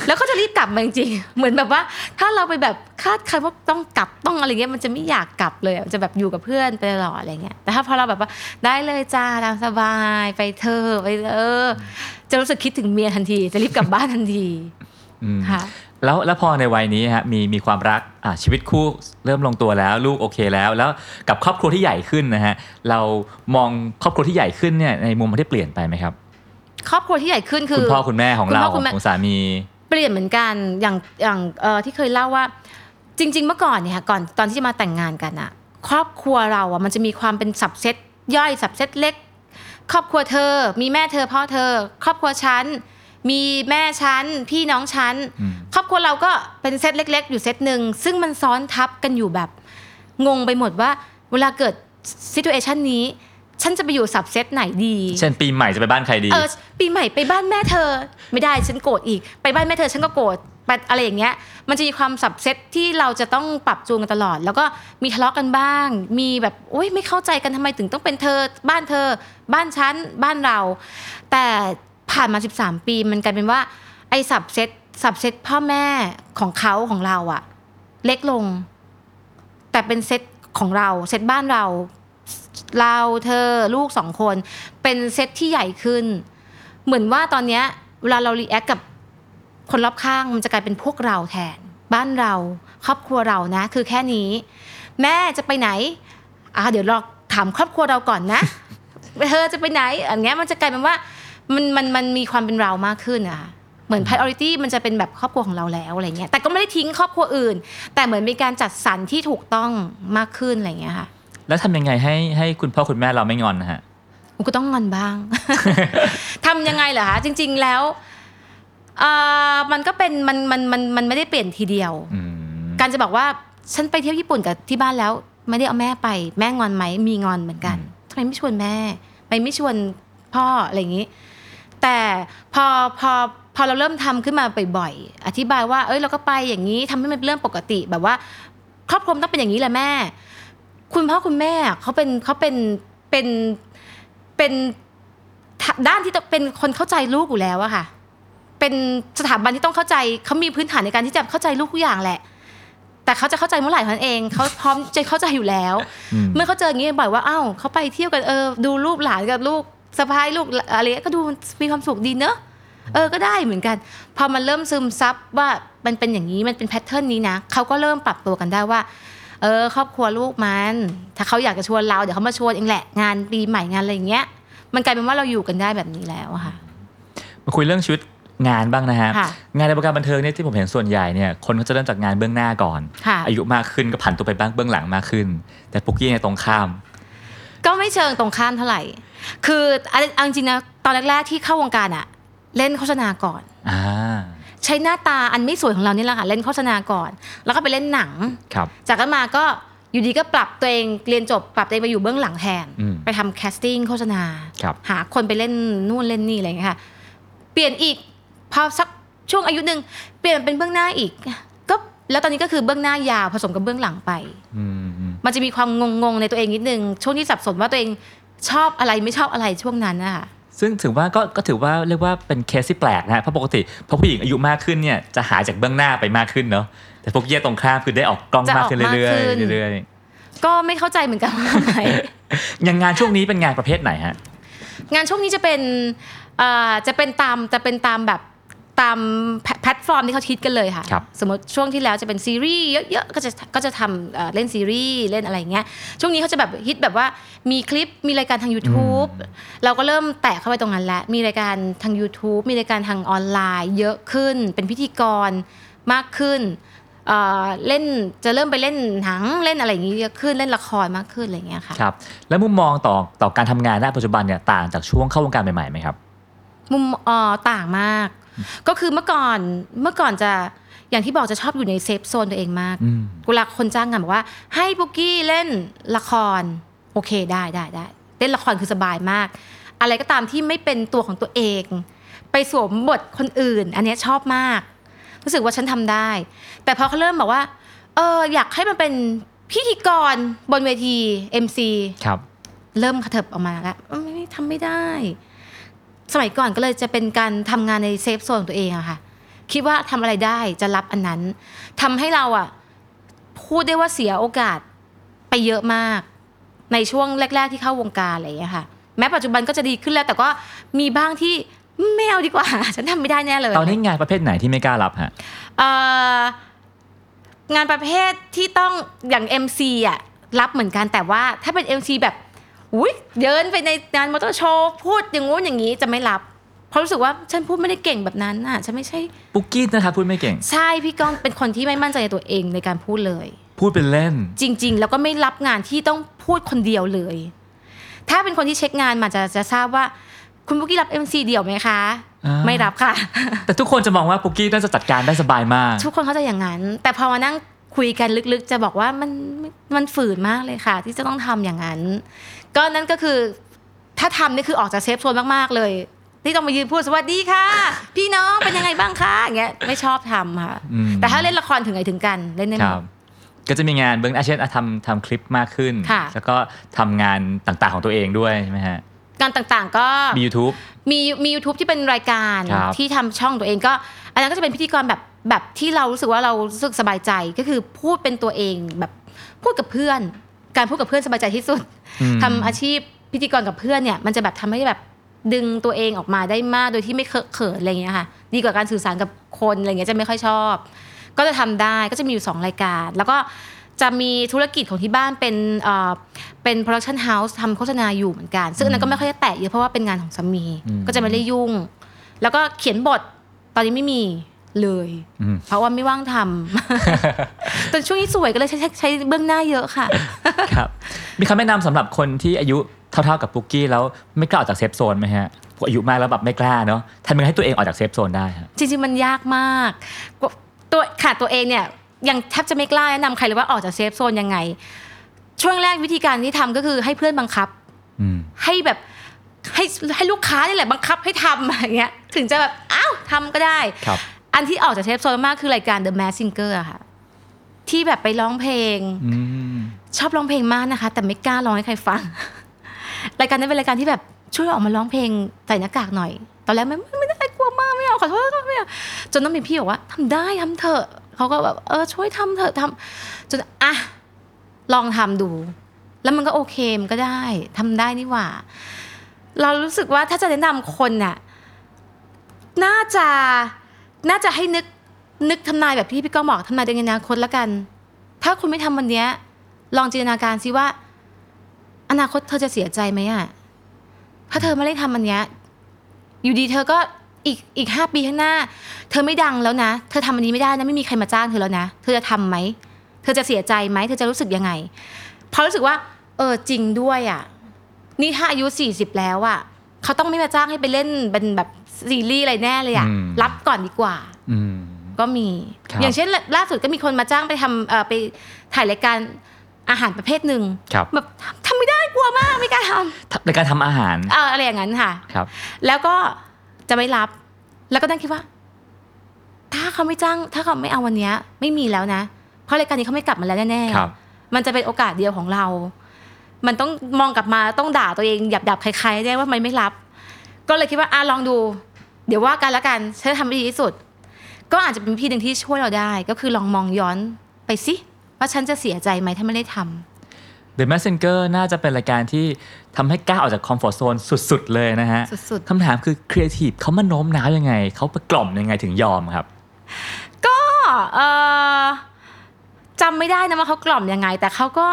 แล้วก็จะรีบกลับมาจริงๆเหมือนแบบว่า ถ้าเราไปแบบคาดคันว่าต้องกลับต้องอะไรเงี้ยมันจะไม่อยากกลับเลยอะจะแบบอยู่กับเพื่อนไปตลอดอะไรเงี้ยแต่ถ้าพอเราแบบว่า ได้เลยจ้าตามสบายไปเธอะไปเออ จะรู้สึกคิดถึงเมียทันที จะรีบกลับบ้านทันทีอืม ค่ะแล้วแล้วพอในวัยนี้ฮะมีมีความรักอะชีวิตคู่เริ่มลงตัวแล้ว ลูกโอเคแล้ว แล้วกับครอบครัวที่ใหญ่ขึ้นนะฮะเรามองครอบครัวที่ใหญ่ขึ้นเนี่ยในมุมมันได้เปลี่ยนไปไหมครับ ครอบครัวที่ใหญ่ขึ้นคือคุณพ่อคุณแม่ของคุณเราพ่อคุณแม่ของสามี เปลี่ยนเหมือนกันอย่างอย่างเอ่อที่เคยเล่าว่า จริง ๆ เมื่อก่อนเนี่ยค่ะก่อนตอนที่จะมาแต่งงานกันอะครอบครัวเราอะมันจะมีความเป็นสับเซตย่อยสับเซตเล็ก ครอบครัวเธอ มีแม่เธอพ่อเธอ ครอบครัวฉัน มีแม่ฉันพี่น้องฉันอืมครอบครัวเราก็เป็นเซตเล็ก ๆ อยู่เซตหนึ่งซึ่งมันซ้อนทับกันอยู่แบบ งงไปหมดว่า เวลาเกิดซิทูเอชันนี้ ฉันจะไปอยู่สับเซตไหนดี เช่นปีใหม่จะไปบ้านใครดี เออปีใหม่ไปบ้านแม่เธอ ไม่ได้ฉันโกรธอีก ไปบ้านแม่เธอฉันก็โกรธไปอะไรอย่างเงี้ย มันจะมีความสับเซตที่เราจะต้องปรับจูนกันตลอด แล้วก็มีทะเลาะกันบ้าง มีแบบโอ๊ยไม่เข้าใจกันทำไมถึงต้องเป็นเธอ บ้านเธอ บ้านฉัน บ้านเรา แต่ ผ่านมา 13 ปีมันกลายเป็นว่าไอ้สับเซตสับเซตพ่อแม่ของเขาของเราอะเล็กลง แต่เป็นเซตของเราเซตบ้านเรา เราเธอลูกสองคน เป็นเซตที่ใหญ่ขึ้น เหมือนว่าตอนเนี้ยเวลาเรา react กับคนรอบข้างมันจะกลายเป็นพวกเราแทน บ้านเรา ครอบครัวเรานะ คือแค่นี้ แม่จะไปไหนอ่าเดี๋ยวรอถามครอบครัวเราก่อนนะเธอจะไปไหนอันเงี้ยมันจะกลายเป็นว่า มันมันมันมีความเป็นเรามากขึ้นอะค่ะเหมือน priority มันจะเป็นแบบครอบครัวของเราแล้วอะไรเงี้ยแต่ก็ไม่ได้ทิ้งครอบครัวอื่น แต่เหมือนมีการจัดสรรที่ถูกต้องมากขึ้นอะไรเงี้ยค่ะแล้วทำยังไงให้ให้คุณพ่อคุณแม่เราไม่งอนนะฮะมันก็ต้องงอนบ้างทำยังไงเหรอคะจริง ๆแล้วเอ่อมันก็เป็นมันมันมันมันไม่ได้เปลี่ยนทีเดียวอืมการจะบอกว่าฉันไปเที่ยวญี่ปุ่นกับที่บ้านแล้ว ไม่ได้เอาแม่ไป แม่งอนไหมมีงอนเหมือนกันทำไมไม่ชวนแม่ ไปไม่ชวนพ่ออะไรอย่างนี้ แต่พอพอพอเราเริ่มทำขึ้นมาบ่อยๆอธิบายว่าเอ้ยเราก็ไปอย่างนี้ทำให้มันเป็นเรื่องปกติแบบว่า ครอบครัวมันต้องเป็นอย่างนี้แหละแม่ คุณพ่อคุณแม่เขาเป็นเขาเป็นเป็นเป็นด้านที่ต้องเป็นคนเข้าใจลูกอยู่แล้วอะค่ะ เป็นสถาบันที่ต้องเข้าใจเขามีพื้นฐานในการที่จะเข้าใจลูกทุกอย่างแหละ แต่เขาจะเข้าใจเมื่อไหร่เท่านั้นเองเขาพร้อมจะเข้าใจอยู่แล้วอืมเมื่อเขาเจออย่างนี้บ่อยว่าเอ้าเขาไปเที่ยวกันเออดูรูปหลานกับลูก สะพ้ายลูกอะไรก็ดูมีความสุขดีเนอะเออก็ได้เหมือนกัน พอมันเริ่มซึมซับว่ามันเป็นอย่างนี้มันเป็นแพทเทิร์นนี้นะเขาก็เริ่มปรับตัวกันได้ว่า เออ ครอบครัวลูกมัน ถ้าเขาอยากจะชวนเราเดี๋ยวเขามาชวนเองแหละงานปีใหม่งานอะไรอย่างเงี้ย มันกลายเป็นว่าเราอยู่กันได้แบบนี้แล้วอะค่ะ มาคุยเรื่องชีวิตงานบ้างนะฮะค่ะงานในวงการบันเทิงเนี่ยที่ผมเห็นส่วนใหญ่เนี่ยคนเขาจะเริ่มจากงานเบื้องหน้าก่อนค่ะอายุมากขึ้นก็ผันตัวไปบ้างเบื้องหลังมากขึ้น แต่ปุกกี้เนี่ยตรงข้าม ก็ไม่เชิงตรงข้ามเท่าไหร่ คือเอาเอาจริงๆนะตอนแรกๆที่เข้าวงการอะเล่นโฆษณาก่อนอ่าใช้หน้าตาอันไม่สวยของเรานี่แหละค่ะเล่นโฆษณาก่อน แล้วก็ไปเล่นหนังครับจากนั้นมาก็อยู่ดีก็ปรับตัวเองเรียนจบปรับตัวเองไปอยู่เบื้องหลังแทนอืมไปทำแคสติ้งโฆษณาครับหาคนไปเล่นนู่นเล่นนี่อะไรอย่างเงี้ยค่ะเปลี่ยนอีกพอสักช่วงอายุหนึ่งเปลี่ยนเป็นเบื้องหน้าอีก ก็แล้วตอนนี้ก็คือเบื้องหน้ายาวผสมกับเบื้องหลังไป อืมอื มันจะมีความงงๆในตัวเองนิดนึง ช่วงที่สับสนว่าตัวเองชอบอะไรไม่ชอบอะไรช่วงนั้นนะคะซึ่งถือว่าก็ก็ถือว่าเรียกว่าเป็นเคสที่แปลกนะเพราะปกติพอผู้หญิงอายุมากขึ้นเนี่ยจะหายจากเบื้องหน้าไปมากขึ้นเนาะแต่พวกเย่ตรงข้ามคือได้ออกกล้องมากขึ้นเรื่อยๆเรื่อยก็ไม่เข้าใจเหมือนกันว่าทำไมอย่างงานช่วงนี้เป็นงานประเภทไหนฮะงานช่วงนี้จะเป็นอ่อจะเป็นตามจะเป็นตามแบบ ตามแพแพลตฟอร์มที่เขาคิดกันเลยค่ะครับสมมติช่วงที่แล้วจะเป็นซีรีส์เยอะๆ ก็จะก็จะทำเอ่อเล่นซีรีส์เล่นอะไรอย่างเงี้ย ช่วงนี้เขาจะแบบฮิตแบบว่ามีคลิปมีรายการทาง YouTube เราก็เริ่มแตะเข้าไปตรงนั้นแล้ว มีรายการทาง YouTube มีรายการทางออนไลน์ เยอะขึ้น เป็นพิธีกรมากขึ้นเอ่อเล่นจะเริ่มไปเล่นหนังเล่นอะไรอย่างงี้เยอะขึ้นเล่นละครมากขึ้นอะไรอย่างเงี้ยค่ะครับแล้วมุมมองต่อต่อการทำงานณปัจจุบันเนี่ยต่างจากช่วงเข้าวงการใหม่ๆไหมครับ มุมเอ่อต่างมาก ก็คือเมื่อก่อนเมื่อก่อนจะอย่างที่บอกจะชอบอยู่ใน safe zone ตัวเองมากอืมเวลาคนจ้างงานบอกว่า ให้ปุกกี้เล่นละครโอเคได้ได้ได้เล่นละครคือสบายมาก อะไรก็ตามที่ไม่เป็นตัวของตัวเอง ไปสวมบทคนอื่น อันเนี้ยชอบมาก รู้สึกว่าฉันทำได้ แต่พอเขาเริ่มบอกว่าเอออยากให้มันเป็นพิธีกรบนเวที MC ครับ เริ่มกระเถิบออกมาแล้วเอ้ยไม่ทำไม่ได้ สมัยก่อนก็เลยจะเป็นการทำงานในเซฟโซนของตัวเองอะค่ะ คิดว่าทำอะไรได้จะรับอันนั้นทำให้เราอะพูดได้ว่าเสียโอกาสไปเยอะมาก ในช่วงแรก ๆ ที่เข้าวงการอะไรอย่างเงี้ยค่ะ แม้ปัจจุบันก็จะดีขึ้นแล้ว แต่ก็มีบ้างที่ไม่เอาดีกว่า ฉันทำไม่ได้แน่เลย ตอนนี้งานประเภทไหนที่ไม่กล้ารับฮะเอ่องานประเภทที่ต้องอย่าง MC อะรับเหมือนกันแต่ว่าถ้าเป็น MC แบบ อุ้ยเดินไปในงานมอเตอร์โชว์พูดอย่างงู้นอย่างนี้จะไม่รับ เพราะรู้สึกว่าฉันพูดไม่ได้เก่งแบบนั้นอะฉันไม่ใช่ ปุกกี้นะครับพูดไม่เก่ง ใช่พี่ก้องเป็นคนที่ไม่มั่นใจในตัวเองในการพูดเลย พูดเป็นเล่น จริง ๆ แล้วก็ไม่รับงานที่ต้องพูดคนเดียวเลย ถ้าเป็นคนที่เช็คงานมาจะจะทราบว่าคุณพุกกี้รับ MC เดี่ยวไหมคะ อ่า ไม่รับค่ะ แต่ทุกคนจะมองว่าปุกกี้น่าจะจัดการได้สบายมาก ทุกคนเข้าใจอย่างนั้น แต่พอมานั่งคุยกันลึกๆ จะบอกว่ามันมันฝืนมากเลยค่ะ ที่จะต้องทำอย่างนั้น ก็นั่นก็คือถ้าทำนี่คือออกจากเซฟโซนมากๆเลย ที่ต้องมายืนพูดสวัสดีค่ะ พี่น้องเป็นยังไงบ้างคะอย่างเงี้ยไม่ชอบทำค่ะอืมแต่ถ้าเล่นละครถึงไหนถึงกันเล่นได้หคมรับดก็จะมีงานเบื้องหน้าเช่นอะทำทำคลิปมากขึ้นค่ะแล้วก็ทำงานต่างๆของตัวเองด้วยใช่ไหมฮะงานต่างๆก็มี YouTube มีมี YouTube ที่เป็นรายการครับที่ทำช่องตัวเองก็ อันนั้นก็จะเป็นพิธีกรแบบแบบที่เรารู้สึกว่าเรารู้สึกสบายใจก็คือพูดเป็นตัวเองแบบพูดกับเพื่อน การพูดกับเพื่อนสบายใจที่สุดอืม ทำอาชีพพิธีกรกับเพื่อนเนี่ยมันจะแบบทำให้แบบดึงตัวเองออกมาได้มากโดยที่ไม่เคอะเขินอะไรอย่างเงี้ยค่ะดีกว่าการสื่อสารกับคนอะไรเงี้ยจะไม่ค่อยชอบ ก็จะทำได้ก็จะมีอยู่สองรายการ แล้วก็จะมีธุรกิจของที่บ้านเป็นเอ่อเป็น production house ทำโฆษณาอยู่เหมือนกัน ซึ่งอันนั้นก็ไม่ค่อยได้แตะเยอะเพราะว่าเป็นงานของสามีอืมก็จะไม่ได้ยุ่ง แล้วก็เขียนบทตอนนี้ไม่มี เลยอืมเพราะว่าไม่ว่างทำแต่ช่วงนี้สวยก็เลยใช้ใช้ใช้เบื้องหน้าเยอะค่ะ ครับ มีคำแนะนำสำหรับคนที่อายุเท่าๆกับปุ๊กกี้แล้วไม่กล้าออกจากเซฟโซนไหมฮะพวกอายุมากแล้วแบบไม่กล้าเนาะทำยังไงให้ตัวเองออกจากเซฟโซนได้ฮะจริงๆมันยากมากกว่าตัวขาดตัวเองเนี่ยยังแทบจะไม่กล้าแนะนำใครเลยว่าออกจาก safe zone ยังไง ช่วงแรกวิธีการที่ทำก็คือให้เพื่อนบังคับอืมให้แบบให้ให้ลูกค้านี่แหละบังคับให้ทำอะไรเงี้ย ถึงจะแบบอ้าวทำก็ได้ครับ อันที่ออกจาก safe zone มากคือรายการ The Mask Singer อะค่ะ ที่แบบไปร้องเพลงอืมชอบร้องเพลงมากนะคะ แต่ไม่กล้าร้องให้ใครฟัง รายการนั้นเป็นรายการที่แบบช่วยออกมาร้องเพลงใส่หน้ากากหน่อย ตอนแรกไม่ไม่ได้กลัวมากไม่เอาขอโทษไม่เอาจนต้องมีพี่บอกว่าทำได้ทำเถอะเขาก็แบบเออช่วยทำเถอะทำจนอะลองทำดู แล้วมันก็โอเคมันก็ได้ทำได้นี่หว่า เรารู้สึกว่าถ้าจะแนะนำคนน่ะน่าจะ น่าจะให้นึกนึกทำนายแบบที่พี่ก้องบอกทำนายในอนาคตแล้วกัน ถ้าคุณไม่ทำวันเนี้ย ลองจินตนาการซิว่า อนาคตเธอจะเสียใจไหมอะถ้าเธอไม่ได้ทำอันเนี้ย อยู่ดีเธอก็อีกอีกห้าปีข้างหน้า เธอไม่ดังแล้วนะ เธอทำอันนี้ไม่ได้นะไม่มีใครมาจ้างเธอแล้วนะ เธอจะทำไหม เธอจะเสียใจไหมเธอจะรู้สึกยังไงเพราะรู้สึกว่า เออจริงด้วยอะนี่ถ้าอายุสี่สิบแล้วอะเขาต้องไม่มาจ้างให้ไปเล่นเป็นแบบ ซีรีส์อะไรแน่เลยอะอืมรับก่อนดีกว่าอืมก็มีครับอย่างเช่นล่าสุดก็มีคนมาจ้างไปทำเอ่อไปถ่ายรายการอาหารประเภทหนึ่งครับแบบทำทำไม่ได้กลัวมากไม่กล้าทในการทำอาหารำเอออะไรอย่างนั้นค่ะครับ แล้วก็จะไม่รับ แล้วก็นั่งคิดว่า ถ้าเขาไม่จ้าง ถ้าเขาไม่เอาวันเนี้ยไม่มีแล้วนะ เพราะรายการนี้เขาไม่กลับมาแล้วแน่ๆครับมันจะเป็นโอกาสเดียวของเรา มันต้องมองกลับมาต้องด่าตัวเองหยับดับๆใครๆได้ว่ามันไม่รับ ก็เลยคิดว่าอะลองดู เดี๋ยวว่ากันละกันฉันจะทำให้ดีที่สุด ก็อาจจะเป็นวิธีหนึ่งที่ช่วยเราได้ ก็คือลองมองย้อนไปสิว่าฉันจะเสียใจไหมถ้าไม่ได้ทำ The Mask Singer น่าจะเป็นรายการที่ทำให้ก้าวออกจากคอมฟอร์ z โซนสุดๆ เลยนะฮะสุดคำถามคือครีเอทีฟเขามาโน้มน้าวยังไง เขาไปกล่อมยังไงถึงยอมครับๆก็เออจำไม่ได้นะว่าเขากล่อมยังไง แต่เขาก็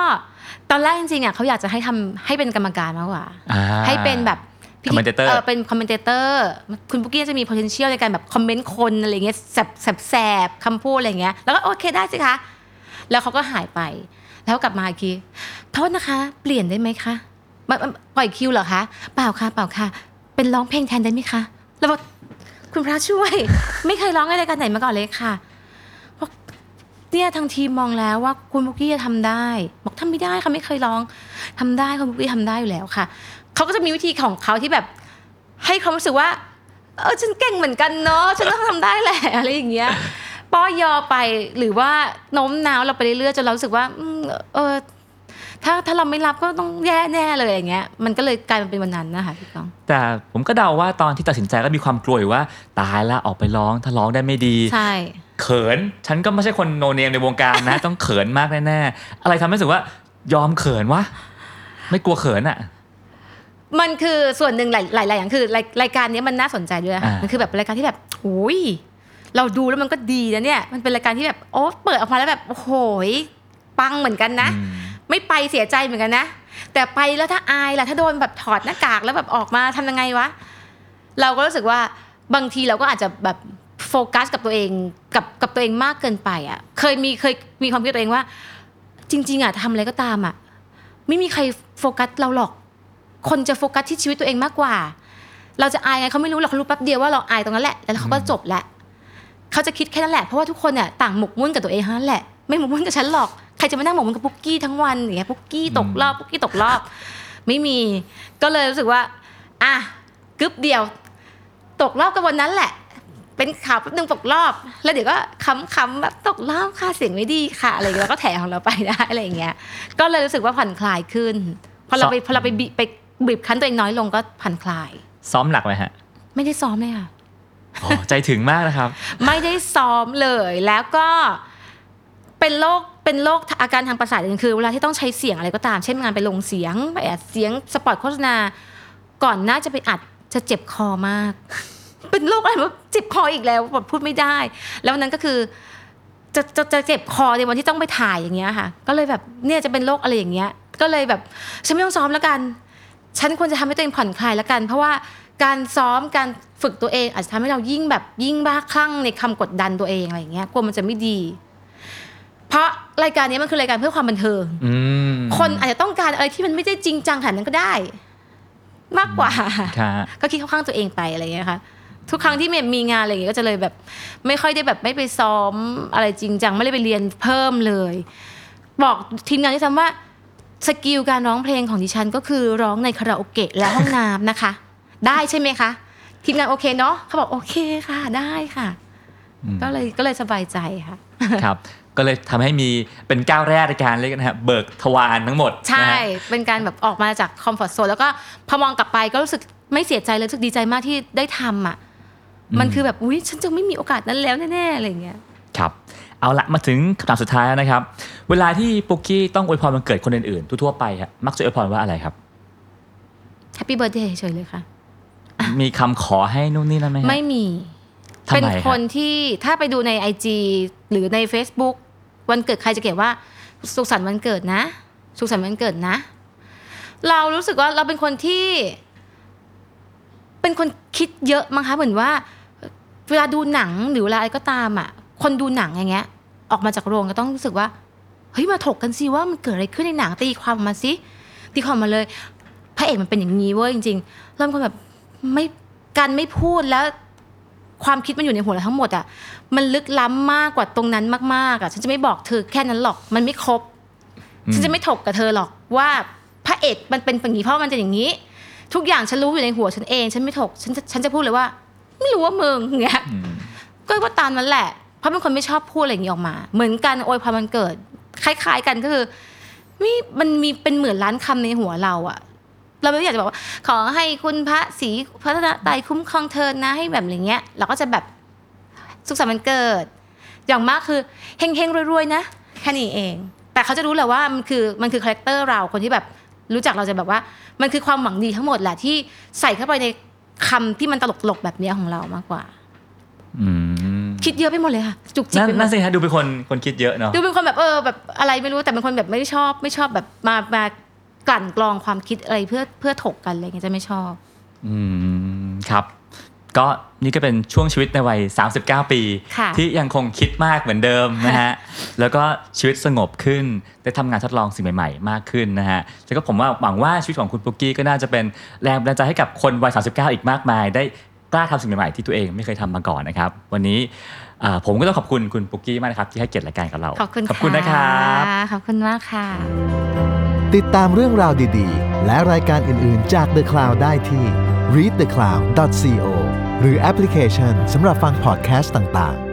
ตอนแรกจริงๆอะเขาอยากจะให้ทำให้เป็นกรรมการมากกว่าอ่าให้เป็นแบบ พิธี Commentator เออเป็นคอมเมนเตอร์คุณปุ๊กกี้จะมี potential ในการแบบคอมเมนต์คนอะไรเงี้ยแสบแสบแสบคำพูดอะไรเงี้ยแล้วก็โอเคได้สิคะ แล้วเขาก็หายไป แล้วกลับมาอีกทีโทษนะคะ เปลี่ยนได้ไหมคะมามาปล่อยคิวเหรอคะเปล่าค่ะเปล่าค่ะ เป็นร้องเพลงแทนได้ไหมคะแล้วบอกคุณพระช่วย ไม่เคยร้องในรายการไหนมาก่อนเลยค่ะบอกเนี่ยทางทีมมองแล้วว่าคุณปุ๊กกี้จะทำได้ บอกทำไม่ได้ค่ะไม่เคยร้องทำได้คุณบุกกี้ทำได้อยู่แล้วค่ะ เขาก็จะมีวิธีของเขาที่แบบให้ความรู้สึกว่า เออฉันเก่งเหมือนกันเนาะฉันต้องทำได้แหละอะไรอย่างเงี้ยป้อยอไปหรือว่าโน้มน้าวเราไปเรื่อยๆจนเรารู้สึกว่าอืมเออถ้าถ้าเราไม่รับก็ต้องแย่แน่เลยอย่างเงี้ยมันก็เลยกลายมาเป็นวันนั้นนะคะพี่ก้องแต่ผมก็เดาว่าตอนที่ตัดสินใจก็มีความกลัวอยู่ว่าตายละออกไปร้องถ้าร้องได้ไม่ดีใช่เขินฉันก็ไม่ใช่คนโนเนมในวงการนะ ต้องเขินมากแน่ๆอะไรทำให้รู้สึกว่ายอมเขินวะไม่กลัวเขินอะ มันคือส่วนหนึ่งหลายหลายหลายอย่างคือรายรายการเนี้ยมันน่าสนใจด้วยค่ะอ่ามัมันคือแบบรายการที่แบบโอ้ยเราดูแล้วมันก็ดีนะเนี่ย มันเป็นรายการที่แบบโอ้เปิดออกมาแล้วแบบโอ้โหยปังเหมือนกันนะอืมไม่ไปเสียใจเหมือนกันนะ แต่ไปแล้วถ้าอายล่ะถ้าโดนแบบถอดหน้ากากแล้วแบบออกมาทำยังไงวะเราก็รู้สึกว่าบางทีเราก็อาจจะแบบโฟกัสกับตัวเองกับกับตัวเองมากเกินไปอะ เคยมีเคยมีความคิดกับตัวเองว่า จริง ๆอะทำอะไรก็ตามอะ ไม่มีใครโฟกัสเราหรอก คนจะโฟกัสที่ชีวิตตัวเองมากกว่า เราจะอายไงเขาไม่รู้หรอกเขารู้แป๊บเดียวว่าเราอายตรงนั้นแหละแล้วเขาก็จบแหละเขาจะคิดแค่นั้นแหละเพราะว่าทุกคนเนี่ยต่างหมกมุ่นกับตัวเองนั้นแหละ ไม่หมกมุ่นกับฉันหรอกใครจะมานั่งหมกมุ่นกับปุ๊กกี้ทั้งวันอย่างเงี้ยปุ๊กกี้ตกรอบปุ๊กกี้ตกรอบ ไม่มี ก็เลยรู้สึกว่าอะกึบเดียว ตกรอบกันวันนั้นแหละ เป็นข่าวแป๊บนึงตกรอบ แล้วเดี๋ยวก็คำๆแบบตกรอบค่ะเสียงไม่ดีค่ะอะไรอย่างเงี้ยแล้วก็แถของเราไปได้อะไรอย่างเงี้ย ก็เลยรู้สึกว่าผ่อนคลายขึ้นพอเราไปพอเราไปบีไป บีบคั้นตัวเองน้อยลงก็ผ่อนคลาย ซ้อมหนักไหมฮะ ไม่ได้ซ้อมเลยค่ะอ๋อใจถึงมากนะครับ ไม่ได้ซ้อมเลยแล้วก็เป็นโรคเป็นโรคอาการทางประสาทอย่างหนึ่งคือเวลาที่ต้องใช้เสียงอะไรก็ตาม เช่นงานไปลงเสียงไปอัดเสียงสปอตโฆษณา ก่อนหน่าจะไปอัดจะเจ็บคอมาก เป็นโรคอะไรวะเจ็บคออีกแล้วแบบพูดไม่ได้ แล้ววันนั้นก็คือจะจะจะเจ็บคอในวันที่ต้องไปถ่ายอย่างเงี้ยค่ะ ก็เลยแบบเนี่ยจะเป็นโรคอะไรอย่างเงี้ย ก็เลยแบบฉันไม่ต้องซ้อมแล้วกัน ฉันควรจะทำให้ตัวเองผ่อนคลายแล้วกัน เพราะว่าการซ้อมการฝึกตัวเอง อาจจะทำให้เรายิ่งแบบยิ่งบ้าคลั่งในคำกดดันตัวเองอะไรอย่างเงี้ยกลัวมันจะไม่ดี เพราะรายการนี้มันคือรายการเพื่อความบันเทิงอืมคนอาจจะต้องการอะไรที่มันไม่ได้จริงจังขนาดนั้นก็ได้ มากกว่าค่ะก็คิดเข้าข้างตัวเองไปอะไรอย่างเงี้ยค่ะทุกครั้งที่มีงานอะไรอย่างเงี้ยก็จะเลยแบบ ไม่ค่อยได้แบบไม่ไปซ้อมอะไรจริงจังไม่ได้ไปเรียนเพิ่มเลย บอกทีมงานที่ทำว่า สกิลการร้องเพลงของดิฉันก็คือร้องในคาราโอเกะและห้องน้ำนะคะ ได้ใช่ไหมคะทีมงานโอเคเนาะเขาบอกโอเคค่ะได้ค่ะอืมก็เลยก็เลยสบายใจค่ะครับ ก็เลยทำให้มีเป็นก้าวแรกในการเรียกนะฮะเบิกทวารทั้งหมด ใช่นะฮะเป็นการแบบออกมาจาก comfort zone แล้วก็พอมองกลับไปก็รู้สึกไม่เสียใจเลยรู้สึกดีใจมากที่ได้ทำอะมันคือแบบอุ้ยฉันจะไม่มีโอกาสนั้นแล้วแน่ๆอะไรอย่างเงี้ยครับ เอาละมาถึงคำถามสุดท้ายแล้วนะครับ เวลาที่ปุกกี้ต้องอวยพรวันเกิดคนอื่นๆทั่วๆไปฮะมักจะอวยพรว่าอะไรครับ Happy Birthday เฉยเลยค่ะ มีคำขอให้นู่นนี่นั่นไหมฮะ ไม่มี ทำไมเป็นครับ คนที่ถ้าไปดูใน IG หรือใน Facebook วันเกิดใครจะเขียนว่า สุขสันต์วันเกิดนะ สุขสันต์วันเกิดนะ เรารู้สึกว่าเราเป็นคนที่ เป็นคนคิดเยอะมั้งคะเหมือนว่า เวลาดูหนังหรือเวลาอะไรก็ตามอะ คนดูหนังอย่างเงี้ย ออกมาจากโรงก็ต้องรู้สึกว่า เฮ้ยมาถกกันสิว่ามันเกิดอะไรขึ้นในหนังตีความมาสิตีความมาเลย พระเอกมันเป็นอย่างนี้เว้ยจริงๆเริ่มคนแบบไม่การไม่พูดแล้วความคิดมันอยู่ในหัวเราทั้งหมดอะมันลึกล้ำมากกว่าตรงนั้นมากๆอะฉันจะไม่บอกเธอแค่นั้นหรอกมันไม่ครบฉันจะไม่ถกกับเธอหรอกว่าพระเอกมันเป็นอย่างนี้เพราะมันจะอย่างนี้ ทุกอย่างฉันรู้อยู่ในหัวฉันเอง ฉันไม่ถกฉันจะฉันจะพูดเลยว่า ไม่รู้ว่ามึงอย่างเงี้ยอืมก็ว่าตามนั้นแหละเพราะเป็นคนไม่ชอบพูดอะไรอย่างนี้ออกมา เหมือนกันโอยพรมันเกิด คล้าย ๆ กันก็คือมีมันมีเป็นเหมื่นล้านคำในหัวเราอะเราไม่อยากจะบอกว่า ขอให้คุณพระศรีรัตนตรัยคุ้มครองเธอนะให้แบบอย่างเงี้ย เราก็จะแบบสุขสันต์วันเกิด อย่างมากคือเฮงๆรวยๆนะแค่นี้เอง แต่เขาจะรู้แหละว่ามันคือมันคือ character เราคนที่แบบรู้จักเราจะแบบว่า มันคือความหวังดีทั้งหมดแหละที่ใส่เข้าไปในคำที่มันตลกๆแบบเนี้ยของเรามากกว่า อืม คิดเยอะไปหมดเลยค่ะจุกจิกนั่นไปหมนั่ดนสิฮะดูเป็นคนคนคิดเยอะเนาะดูเป็นคนแบบเออแบบอะไรไม่รู้แต่เป็นคนแบบไม่ได้ชอบ ไม่ชอบแบบมามากลั่นกรองความคิดอะไรเพื่อเพื่อถกกันอะไรเงี้ยจะไม่ชอบ อืมครับก็นี่ก็เป็นช่วงชีวิตในวัย 39 ปีค่ะที่ยังคงคิดมากเหมือนเดิมนะฮะ แล้วก็ชีวิตสงบขึ้น ได้ทำงานทดลองสิ่งใหม่ ๆ มากขึ้นนะฮะ แล้วก็ผมว่าหวังว่าชีวิตของคุณปุ๊กกี้ก็น่าจะเป็นแรงบันดาลใจให้กับคนวัย 39 อีกมากมาย ได้ กล้าทำสิ่งใหม่ๆที่ตัวเองไม่เคยทำมาก่อนนะครับ วันนี้อ่าผมก็ต้องขอบคุณคุณปุ๊กกี้มากนะครับ ที่ให้เกียรติรายการกับเรา ขอบคุณขอบคุณนะครับขอบคุณมากค่ะ ติดตามเรื่องราวดีๆ และรายการอื่นๆจาก The Cloud ได้ที่ readthecloud.co หรือแอปพลิเคชันสำหรับฟังพอดแคสต์ต่างๆ